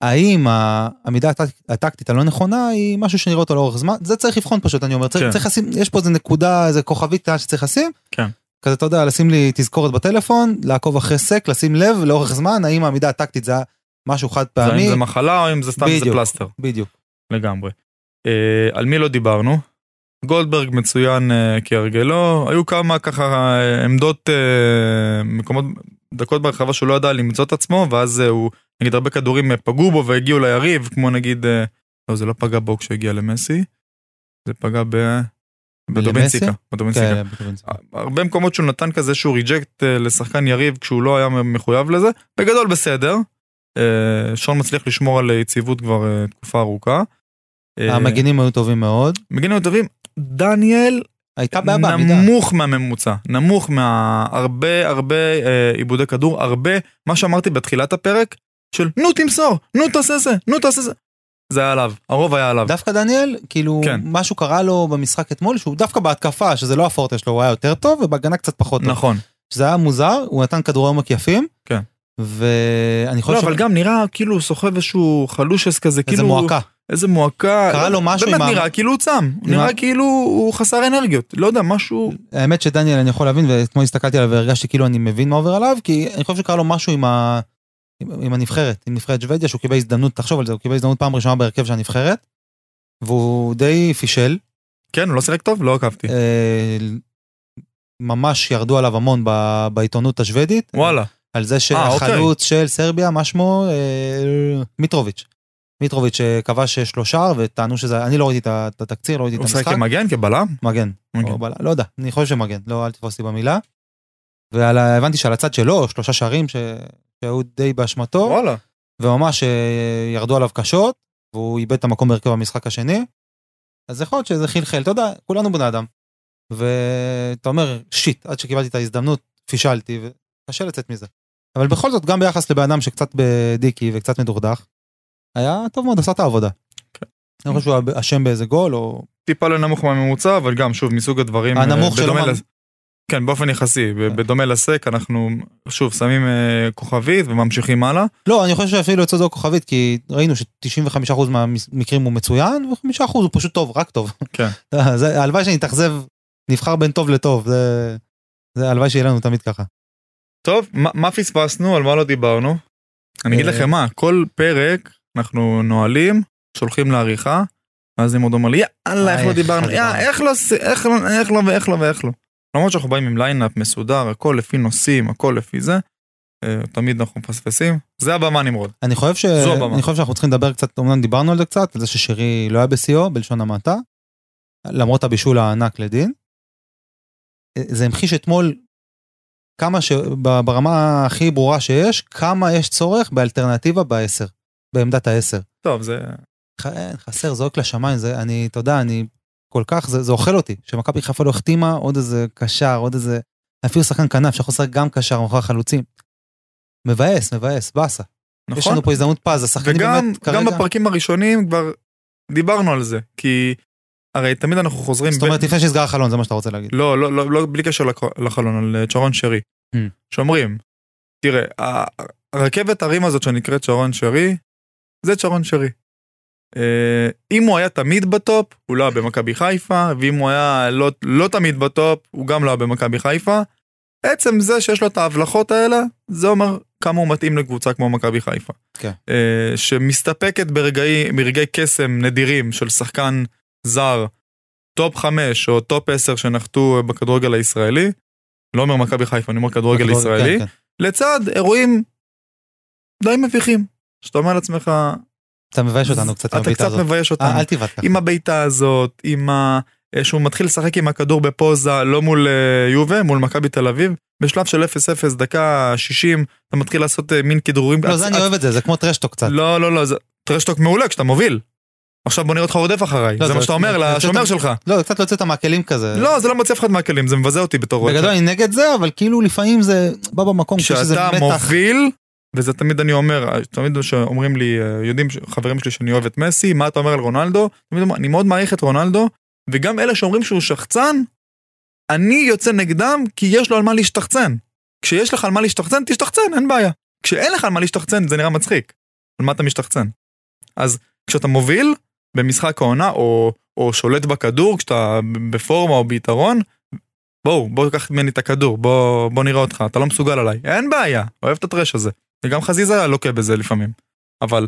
האם העמידה הטק- הטקטית הלא נכונה היא משהו שנראה אותו לאורך זמן? זה צריך לבחון פשוט, אני אומר. צריך, כן. צריך לשים, יש פה איזה נקודה, איזה כוכבית שצריך לשים. כן. כזה, אתה יודע, לשים לי תזכורת בטלפון, לעקוב אחרי סק, לשים לב לאורך זמן, האם העמידה הטקטית זה משהו חד זה אם פעמי. זה מחלה או אם זה סתם איזה בדיוק. פלסטר. בדיוק. לגמרי. אה, על מי לא דיברנו? גולדברג מצוין אה, כהרגלו, היו כמה ככה אה, עמדות, אה, מקומות, דקות ברחבה שהוא לא ידע למצוא את עצמו, ואז אה, הוא, נגיד הרבה כדורים פגעו בו והגיעו ליריב, כמו נגיד, אה, לא זה לא פגע בו כשהגיע למסי, זה פגע ב... בדובינציקה. בדובינציקה. כן. הרבה מקומות שהוא נתן כזה שהוא ריג'קט לשחקן יריב כשהוא לא היה מחויב לזה, בגדול בסדר. שון מצליח לשמור על יציבות כבר תקופה ארוכה. המגינים היו טובים מאוד. מגינים טובים, דניאל הייתה בעיה בעמידה. נמוך מהממוצע, נמוך מהרבה הרבה אה, עיבודי כדור, הרבה, מה שאמרתי בתחילת הפרק, של נו תמסור, נו תעשה זה, נו תעשה זה. זה היה עליו, הרוב היה עליו. דווקא דניאל, כאילו, כן. משהו קרה לו במשחק אתמול, שהוא דווקא בהתקפה, שזה לא הפורטה שלו, הוא היה יותר טוב, ובהגנה קצת פחות טוב. נכון. שזה היה מוזר, הוא נתן כדורי עומק יפים. כן. ואני חושב לא, אבל גם נראה כאילו הוא סוחב איזשהו חלושס כזה, איזה כאילו... מועקה. איזה מועקה. קרה לו משהו באמת עם ה- נראה כאילו הוא צם, נראה כאילו הוא חסר אנרגיות, לא יודע, משהו... האמת שדניאל אני יכול להבין, ואתמול הסתכלתי עליו והרגשתי כאילו אני מבין מה עובר עליו, כי אני חושב שקרה לו משהו עם, ה... עם, הנבחרת, עם נבחרת שוודיה, שהוא קיבל הזדמנות, תחשוב על זה, הוא קיבל הזדמנות פעם ראשונה בהרכב של הנבחרת, והוא די פישל, כן, הוא לא שיחק טוב? לא עקבתי. אה, ממש ירדו עליו המון ב- בעיתונות השוודית, וואלה. על זה אה, שהחלוץ של סרביה, מה שמו? אה, מיטרוביץ'. מיטרוביץ' שכבש שלושה וטענו שזה, אני לא ראיתי את התקציר, לא ראיתי את הוא המשחק. שיחק כמגן, כבלם? מגן. מגן. בלם, לא יודע, אני חושב שמגן, לא, אל תתפוס אותי במילה. והבנתי שעל הצד שלו, שלושה שערים ש... שהיו די באשמתו, וואלה. וממש אה, ירדו עליו קשות, והוא איבד את המקום בהרכב במשחק השני. אז יכול להיות שזה חלחל, אתה יודע, כולנו בני אדם. ואתה אומר, שיט, עד שקיבלתי את ההזדמנות, פישלתי, וקשה לצאת מזה. אבל בכל זאת, גם ביחס לבן אדם שקצת בדיקי וקצת מדוכדך, היה טוב מאוד, עשה את העבודה. כן. אני חושב שהוא אשם באיזה גול, או... טיפה לנמוך מהממוצע, אבל גם, שוב, מסוג הדברים... הנמוך אה, שלו מה- לס- כן, באופן יחסי, כן. בדומה לסק, אנחנו, שוב, שמים אה, כוכבית וממשיכים הלאה. לא, אני חושב שאפילו יוצא זו כוכבית, כי ראינו ש-95% מהמקרים הוא מצוין, ו-5% הוא פשוט טוב, רק טוב. כן. זה, הלוואי שנתאכזב, נבחר בין טוב לטוב, זה, זה הלוואי שיהיה לנו תמיד ככה. טוב, מה, פספסנו? על מה לא דיברנו? אני אגיד אה, לכם מה, כל פרק אנחנו נועלים, שולחים לעריכה, ואז נמרוד אומר לי, יאללה, איך לא איך דיברנו, לא יא, דיברנו." איך לא, איך לא, איך לא ואיך לא ואיך לא. למרות שאנחנו באים עם line-up מסודר, הכל לפי נושאים, הכל לפי זה, אה, תמיד אנחנו מפספסים. זה הבמה נמרוד. אני חושב, ש... זו הבמה. אני חושב שאנחנו צריכים לדבר קצת, אמנם דיברנו על זה קצת, על זה ששירי לא היה בשיאו, בלשון המעטה, למרות הבישול הענק לדין. זה המחיש אתמול כמה ש... ברמה הכי ברורה שיש, כמה יש צורך באלטרנטיבה בעשר, בעמדת העשר. טוב, זה... ח- חסר, זועק לשמיים, זה, אני, אתה יודע, אני כל כך, זה, זה אוכל אותי, שמכבי חיפה לא החתימה עוד איזה קשר, עוד איזה, אפילו שחקן כנף שיכול לשחק גם קשר מאחורי החלוצים. מבאס, מבאס, באסה. יש נכון? לנו פה הזדמנות פז, השחקנים וגם באמת כרגע, בפרקים הראשונים כבר דיברנו על זה, כי הרי תמיד אנחנו חוזרים... זאת אומרת בין- לפני שנסגר החלון, זה מה שאתה רוצה להגיד. לא, לא, לא, לא, בלי קשר לחלון, על אה, צ'רון שרי. Hmm. שאומרים, תראה, הרכבת הרים הזאת שנקראת צ'רון שרי, זה צ'רון שרי. אה, אם הוא היה תמיד ב top, הוא לא היה במכבי חיפה, ואם הוא היה לא, לא תמיד ב top, הוא גם לא היה במכבי חיפה. עצם זה שיש לו את ההבלחות האלה, זה אומר כמה הוא מתאים לקבוצה כמו מכבי חיפה. כן. אה, שמסתפקת ברגעי, ברגעי קסם נדירים של שחקן זר, top 5 או top 10 שנחתו בכדורגל הישראלי, לא אומר מכבי חיפה, אני אומר כדורגל ישראלי, כן, כן. לצד אירועים די מביכים. שאתה אומר לעצמך, אתה מבייש אותנו קצת עם אתה הבעיטה קצת הזאת. מבייש אותנו. אה, אל תבעט ככה. עם הבעיטה הזאת, עם ה... אה, שהוא מתחיל לשחק עם הכדור בפוזה, לא מול אה, יובה, מול מכבי תל אביב. בשלב של 0-0, דקה 60, אתה מתחיל לעשות מין כדרורים. לא, זה אני אוהב את זה, זה כמו טרשטוק קצת. לא, לא, לא, טרשטוק מעולה כשאתה מוביל. עכשיו בוא נראה אותך רודף אחריי, לא, זה זה- מה שאתה אומר לשומר שלך. לא, קצת להוציא אותם מהכלים כזה. לא, זה לא מוציא אף אחד מהכלים, זה מבזה אותי בתור... בגדול אני נגד זה, אבל כאילו לפעמים זה בא במקום כשיש איזה כשאתה מתח. מוביל, וזה תמיד אני אומר, תמיד שאומרים לי, יודעים חברים שלי שאני אוהב את מסי, מה אתה אומר על רונלדו? תמיד אומר, אני מאוד מעריך את רונלדו, וגם אלה שאומרים שהוא שחצן, אני יוצא נגדם כי יש לו על מה להשתחצן. כשיש לך על מה להשתחצן, תשתחצן, אין בעיה. כשאין לך על מה להשתחצן, זה נראה מצחיק. על מה אתה משתחצן? אז כשאתה מוביל במשחק העונה, או, או שולט בכדור, כשאתה בפורמה או ביתרון, בואו, בואו קח ממני את הכדור, בוא, בוא נראה אותך, אתה לא מסוגל עליי. אין בעיה, אוהב את הטרש הזה. וגם חזיזה לוקה בזה לפעמים. אבל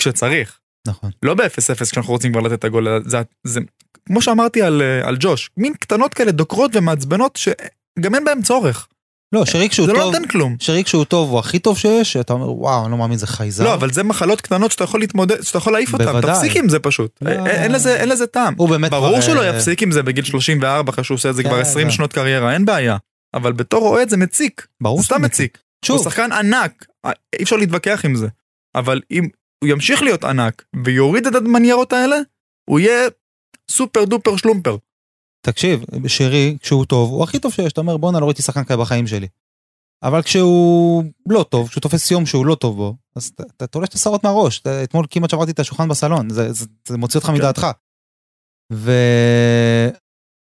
כשצריך, נכון. לא ב-0-0 כשאנחנו רוצים כבר לתת את הגול, זה, זה כמו שאמרתי על, אה, על ג'וש, מין קטנות כאלה דוקרות ומעצבנות שגם אין בהם צורך. לא, שרי כשהוא זה לא טוב, נותן כלום. שרי כשהוא טוב הוא הכי טוב שיש, אתה אומר וואו, אני לא מאמין זה חייזר. לא, אבל זה מחלות קטנות שאתה יכול להתמודד, שאתה יכול להעיף אותן. תפסיק עם זה פשוט. לא. אין, לזה, אין לזה טעם. הוא באמת ברור כבר, שהוא לא אה, יפסיק עם זה בגיל 34 אחרי שהוא עושה את זה כן, כבר 20 זה- שנות קריירה, אין בעיה. אבל בתור אוהד זה מציק, ברור זה שהוא מציק. הוא שוב, שחקן ענק, אי אפשר להתווכח עם זה. אבל אם הוא ימשיך להיות ענק ויוריד את המניירות האלה, הוא יהיה סופר דופר שלומפר. תקשיב, שרי, כשהוא טוב, הוא הכי טוב שיש, אתה אומר בואנה לא ראיתי שחקן כזה בחיים שלי. אבל כשהוא לא טוב, כשהוא תופס יום שהוא לא טוב בו, אז אתה- תולש את השערות מהראש. אתה- אתמול כמעט שברתי את השולחן בסלון, זה, זה, זה מוציא אותך כן. מדעתך.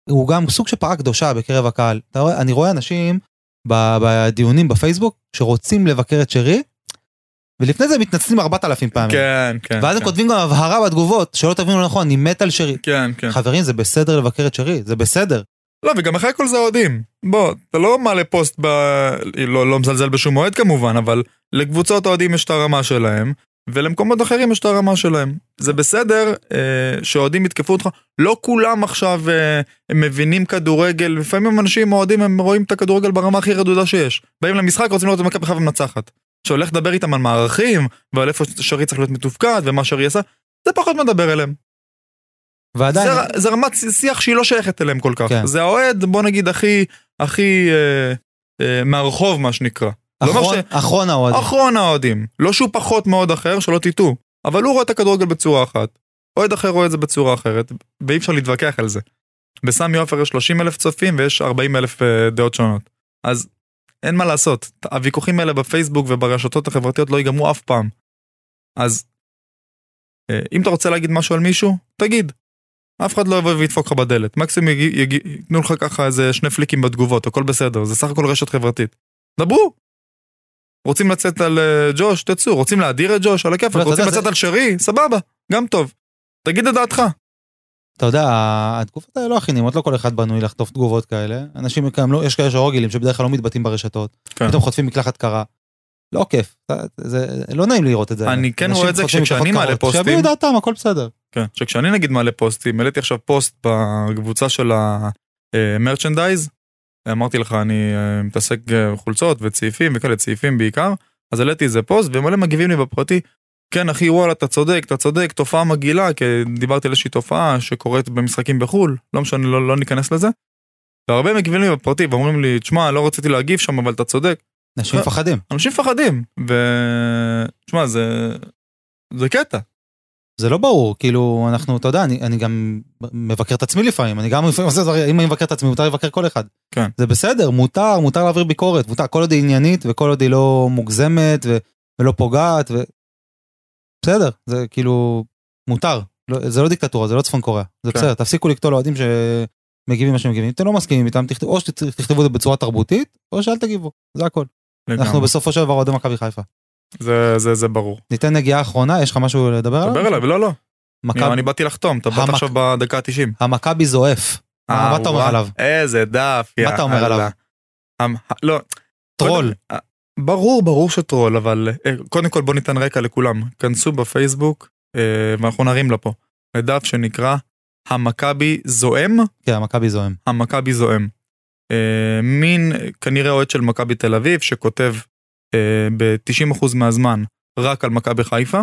והוא גם סוג של פרה קדושה בקרב הקהל. אתה רואה, אני רואה אנשים בדיונים בפייסבוק שרוצים לבקר את שרי, ולפני זה הם מתנצלים 4,000 פעמים. כן, כן. ואז הם כן. כותבים גם הבהרה בתגובות, שלא תבינו נכון, אני מת על שרי. כן, כן. חברים, זה בסדר לבקר את שרי, זה בסדר. לא, וגם אחרי הכל זה אוהדים. בוא, אתה לא מעלה פוסט ב... לא, לא מזלזל בשום אוהד כמובן, אבל לקבוצות האוהדים יש את הרמה שלהם, ולמקומות אחרים יש את הרמה שלהם. זה בסדר אה, שאוהדים יתקפו אותך, לא כולם עכשיו אה, הם מבינים כדורגל, לפעמים אנשים אוהדים הם רואים את הכדורגל ברמה הכי רדודה שיש. באים למשחק רוצים לראות את מכבי חיפה מנצחת. שהולך לדבר איתם על מערכים, ועל איפה שרי צריך להיות מתופקד, ומה שרי עשה, זה פחות מדבר אליהם. ועדיין, זה, זה רמת שיח שהיא לא שייכת אליהם כל כך. כן. זה האוהד, בוא נגיד, הכי, הכי אה, אה, מהרחוב, מה שנקרא. לא אחרון, ש- אחרון האוהדים. אחרון האוהדים. לא שהוא פחות מאוד אחר, שלא תטעו. אבל הוא רואה את הכדורגל בצורה אחת. אוהד אחר רואה את זה בצורה אחרת, ואי אפשר להתווכח על זה. בסמי עופר יש 30 אלף צופים ויש 40 אלף אה, דעות שונות. אז אין מה לעשות. הוויכוחים האלה בפייסבוק וברשתות החברתיות לא ייגמרו אף פעם. אז אה, אם אתה רוצה להגיד משהו על מישהו, תגיד. אף אחד לא יבוא וידפוק לך בדלת. מקסימום ייתנו לך ככה איזה שני פליקים בתגובות, הכל בסדר, זה סך הכל רשת חברתית. דברו. רוצים לצאת על אה, ג'וש, תצאו. רוצים להדיר את ג'וש, על הכיפאק. לא, רוצים לצאת על שרי, סבבה, גם טוב. תגיד את דעתך. אתה יודע, התגובות האלה לא הכי נעימות, לא כל אחד בנוי לחטוף תגובות כאלה. אנשים, גם לא, יש כאלה שרוגלים שבדרך כלל לא מתבטאים ברשתות. כן. פתאום חוטפים מקלחת קרה. לא כיף, זה לא נעים לראות את זה. אני כן רואה את זה כשאני מעלה. פוסטים. שיביעו דעתם, הכל בסדר. כן, שכשאני נגיד מעלה פוסטים, העליתי עכשיו פוסט בקבוצה של המרצ'נדייז, אמרתי לך, אני אה, מתעסק אה, בחולצות וצעיפים וכאלה, צעיפים בעיקר, אז העליתי איזה פוסט ומלא מגיבים לי בפרטי, כן אחי וואלה אתה צודק, אתה צודק, תופעה מגעילה, כי דיברתי על איזושהי תופעה שקורית במשחקים בחו"ל, לא משנה, לא, לא ניכנס לזה. והרבה מגיבים לי בפרטי ואומרים לי, תשמע, לא רציתי להגיב שם, אבל אתה צודק. אנשים לא. מפחדים. אנשים מפחדים, ו... תשמע, זה... זה קטע. זה לא ברור, כאילו, אנחנו, אתה יודע, אני, אני גם מבקר את עצמי לפעמים, אני גם לפעמים עושה דברים, אם אני מבקר את עצמי, מותר לבקר כל אחד. כן. זה בסדר, מותר, מותר להעביר ביקורת, מותר, כל עוד היא עניינית, וכל עוד היא לא מוגזמת, ו, ולא פוגעת, ו... בסדר, זה כאילו, מותר. לא, זה לא דיקטטורה, זה לא צפון קוריאה. זה כן. בסדר, תפסיקו לקטול אוהדים שמגיבים מה שמגיבים. אם אתם לא מסכימים איתם, תכתבו, או שתכתבו את זה בצורה תרבותית, או שאל תגיבו, זה הכל. אנחנו לגמרי. בסופו של דבר אוהדי מכבי חיפה. זה, זה, זה ברור. ניתן נגיעה אחרונה, יש לך משהו לדבר עליו? דבר אליי, לא, לא. מכבי- אני באתי לחתום, אתה באת עכשיו בדקה ה-90. המכבי זועף. מה אתה אומר עליו? איזה דף, מה אתה אומר. עליו? המ- לא, טרול. אה, ברור, ברור שטרול, אבל אה, קודם כל בוא ניתן רקע לכולם. כנסו בפייסבוק, אה, ואנחנו נרים לפה, לדף שנקרא המכבי זועם, כן, המכבי זועם. המכבי זועם. אה, מין אה, כנראה אוהד של מכבי תל אביב שכותב אה, ב-90% מהזמן רק על מכבי חיפה.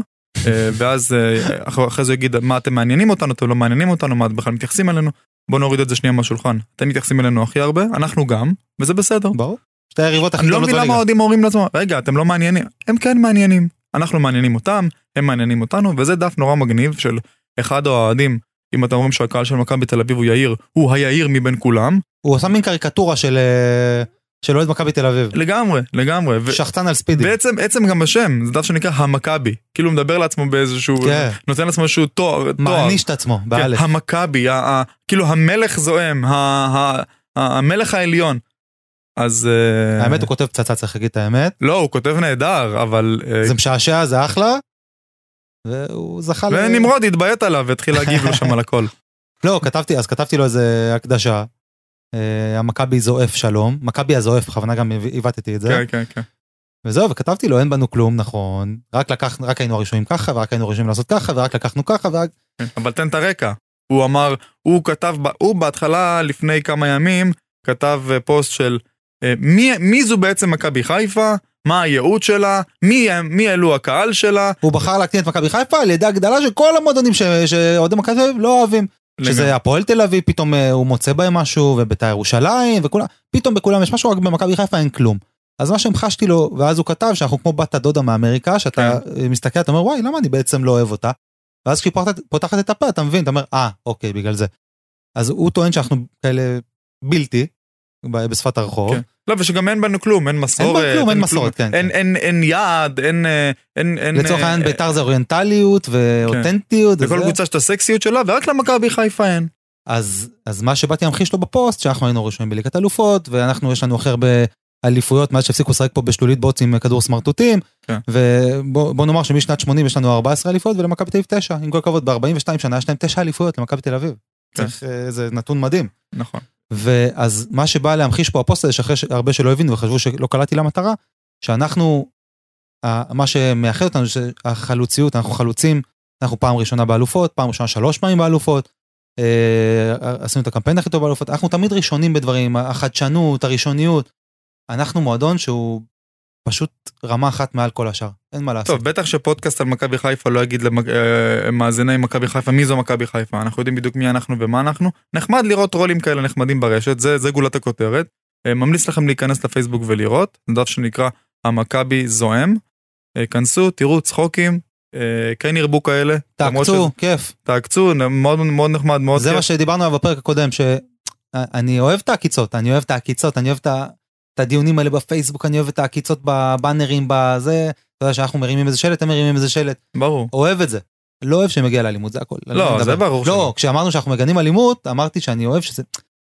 אה, ואז אה, אחר אחרי זה יגיד מה אתם מעניינים אותנו אתם לא מעניינים אותנו מה אתם בכלל מתייחסים אלינו בוא נוריד את זה שנייה מהשולחן אתם מתייחסים אלינו הכי הרבה אנחנו גם וזה בסדר. ברור. שתי היריבות הכי אני לא גדולות מבין למה בליגה. האוהדים אומרים לעצמם רגע אתם לא מעניינים הם כן מעניינים אנחנו מעניינים אותם הם מעניינים אותנו וזה דף נורא מגניב של אחד האוהדים אם אתם אומרים שהקהל של מכבי תל אביב הוא יאיר הוא היאיר מבין כולם הוא עושה מין קריקטורה של אה, של אוהד מכבי תל אביב. לגמרי לגמרי. ו- שחצן על ספידים. בעצם עצם גם השם זה דף שנקרא המכבי כאילו הוא מדבר לעצמו באיזשהו כן. נותן לעצמו איזשהו תואר. מעניש את עצמו, כן, באלף. המכבי ה- ה- כאילו המלך זועם ה- ה- ה- המלך העליון. אז אה, האמת הוא כותב פצצה, צריך להגיד את האמת. לא הוא כותב נהדר אבל אה, זה משעשע, זה אחלה. והוא זכה ל... ונמרוד התביית עליו והתחיל להגיב לו שם על הכל. לא, כתבתי, אז כתבתי לו איזה הקדשה. אה, המכבי זועף שלום, מכבי הזועף, בכוונה גם עיוותתי את זה. כן, כן, כן. וזהו, וכתבתי לו, אין בנו כלום, נכון, רק לקח, רק היינו הראשונים ככה, ורק היינו הראשונים לעשות ככה, ורק לקחנו ככה, ורק... כן, אבל תן את הרקע. הוא אמר, הוא כתב, הוא בהתחלה, לפני כמה ימים, כתב אה, פוסט של אה, מי, מי זו בעצם מכבי חיפה, מה הייעוד שלה, מי, מי אלו הקהל שלה. הוא בחר להקטין את מכבי חיפה על ידי הגדלה של כל המועדונים שאוהדי מכבי לא אוהבים. שזה הפועל תל אביב, פתאום אה, הוא מוצא בהם משהו, ובית"ר ירושלים, וכולם, פתאום בכולם יש משהו, רק במכבי חיפה אין כלום. אז מה שהמחשתי לו, ואז הוא כתב שאנחנו כמו בת הדודה מאמריקה, שאתה אה, מסתכל, אתה אומר, וואי, למה אני בעצם לא אוהב אותה? ואז כשהיא פותחת- פותחת את הפה, אתה מבין, אתה אומר, אה, אוקיי, בגלל זה. אז הוא טוען שאנחנו כאלה בלתי, בשפת הרחוב. כן. לא, ושגם אין בנו כלום, אין מסורת. כלום, אין מסורת, כן, אין, כן. אין, אין יעד, אין... אה, אין, אין לצורך אה, העניין בית"ר זה אוריינטליות ואותנטיות. לכל וזה. קבוצה יש את הסקסיות שלה, ורק למכבי חיפה אין. אז, אז מה שבאתי להמחיש לו בפוסט, שאנחנו היינו ראשונים בליגת אלופות, ואנחנו, יש לנו הכי הרבה אליפויות מאז שהפסיקו לשחק פה בשלולית בוץ עם כדור סמרטוטים, כן. ובוא נאמר שמשנת 80 יש לנו 14 אליפויות ולמכבי תל אביב 9, עם כל הכבוד, ב-42 שנה יש להם 9 אליפויות למכבי תל אביב. כן. צריך, אה, זה נתון מדהים. נכון. ואז מה שבא להמחיש פה הפוסט הזה, שאחרי הרבה שלא הבינו וחשבו שלא קלעתי למטרה, שאנחנו, מה שמאחד אותנו זה החלוציות, אנחנו חלוצים, אנחנו פעם ראשונה באלופות, פעם ראשונה שלוש פעמים באלופות, אה, עשינו את הקמפיין הכי טוב באלופות, אנחנו תמיד ראשונים בדברים, החדשנות, הראשוניות, אנחנו מועדון שהוא פשוט רמה אחת מעל כל השאר, אין מה לעשות. טוב, בטח שפודקאסט על מכבי חיפה לא יגיד למאזיני מכבי חיפה מי זו מכבי חיפה, אנחנו יודעים בדיוק מי אנחנו ומה אנחנו. נחמד לראות רולים כאלה נחמדים ברשת, זה, זה גולת הכותרת. אה, ממליץ לכם להיכנס לפייסבוק ולראות, זה דף שנקרא המכבי זועם. אה, כנסו, תראו צחוקים, אה, כן ירבו כאלה. תעקצו, כיף. תעקצו, מאוד מאוד נחמד, מאוד זה כיף. מה שדיברנו עליו בפרק הקודם, שאני אוהב את העקיצות, אני אוהב את העקיצות, אני אוהב את ה- את הדיונים האלה בפייסבוק, אני אוהב את העקיצות בבאנרים, בזה, אתה יודע שאנחנו מרימים איזה שלט, הם מרימים איזה שלט, ברור. אוהב את זה. לא אוהב שמגיע לאלימות, זה הכל. לא, אני זה. ברור לא, שלא. כשאמרנו שאנחנו מגנים אלימות, אמרתי שאני אוהב שזה,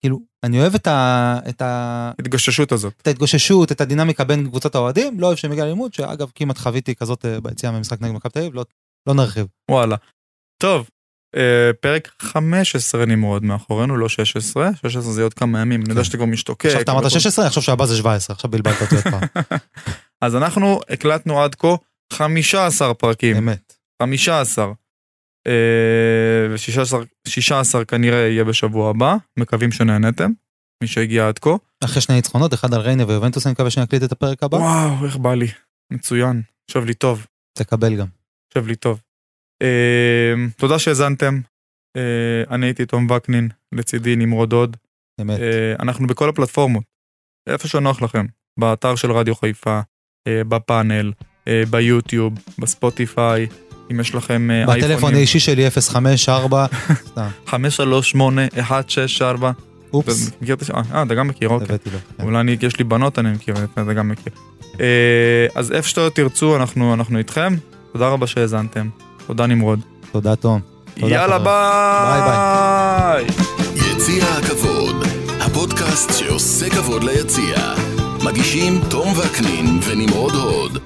כאילו, אני אוהב את, ה, את, ה, התגוששות הזאת. את ההתגוששות, את הדינמיקה בין קבוצות האוהדים, לא אוהב שמגיע לאלימות, שאגב, כמעט חוויתי כזאת אה, ביציאה ממשחק נגד מכבי תל אביב, לא, לא נרחיב. וואלה. טוב, פרק 15 נמרוד מאחורינו, לא 16. 16 זה עוד כמה ימים, אני יודע שאתה כבר משתוקק. עכשיו אתה אמרת וכל- 16, אני חושב שהבא זה 17, עכשיו בלבלת אותי עוד פעם. אז אנחנו הקלטנו עד כה 15 פרקים, אמת. 15. ו-16 כנראה יהיה בשבוע הבא, מקווים שנהנתם, מי שהגיע עד כה. אחרי שני ניצחונות, אחד על ריינה ויובנטוס, אני מקווה שנקליט את הפרק הבא. וואו, איך בא לי. מצוין, יושב לי טוב, תקבל גם. יושב לי טוב. אה, תודה שהאזנתם. אה, אני הייתי תום וקנין, לצידי נמרוד הוד. אמת. אה, אנחנו בכל הפלטפורמות, איפה שנוח לכם, באתר של רדיו חיפה, אה, בפאנל, ביוטיוב, בספוטיפיי, אם יש לכם אה, בטלפון אייפונים, האישי שלי 054, סתם, 538-164, אופס? אה, אתה גם מכיר, אוקיי. כן. אולי אני, יש לי בנות, אני מכיר, אתה גם מכיר. אז איפה שאתה תרצו, אנחנו איתכם. תודה רבה שהאזנתם. תודה נמרוד. תודה תום. תודה, יאללה חברים. ביי! יציע הכבוד, הפודקאסט שעושה כבוד ליציע. מגישים תום וקנין ונמרוד הוד.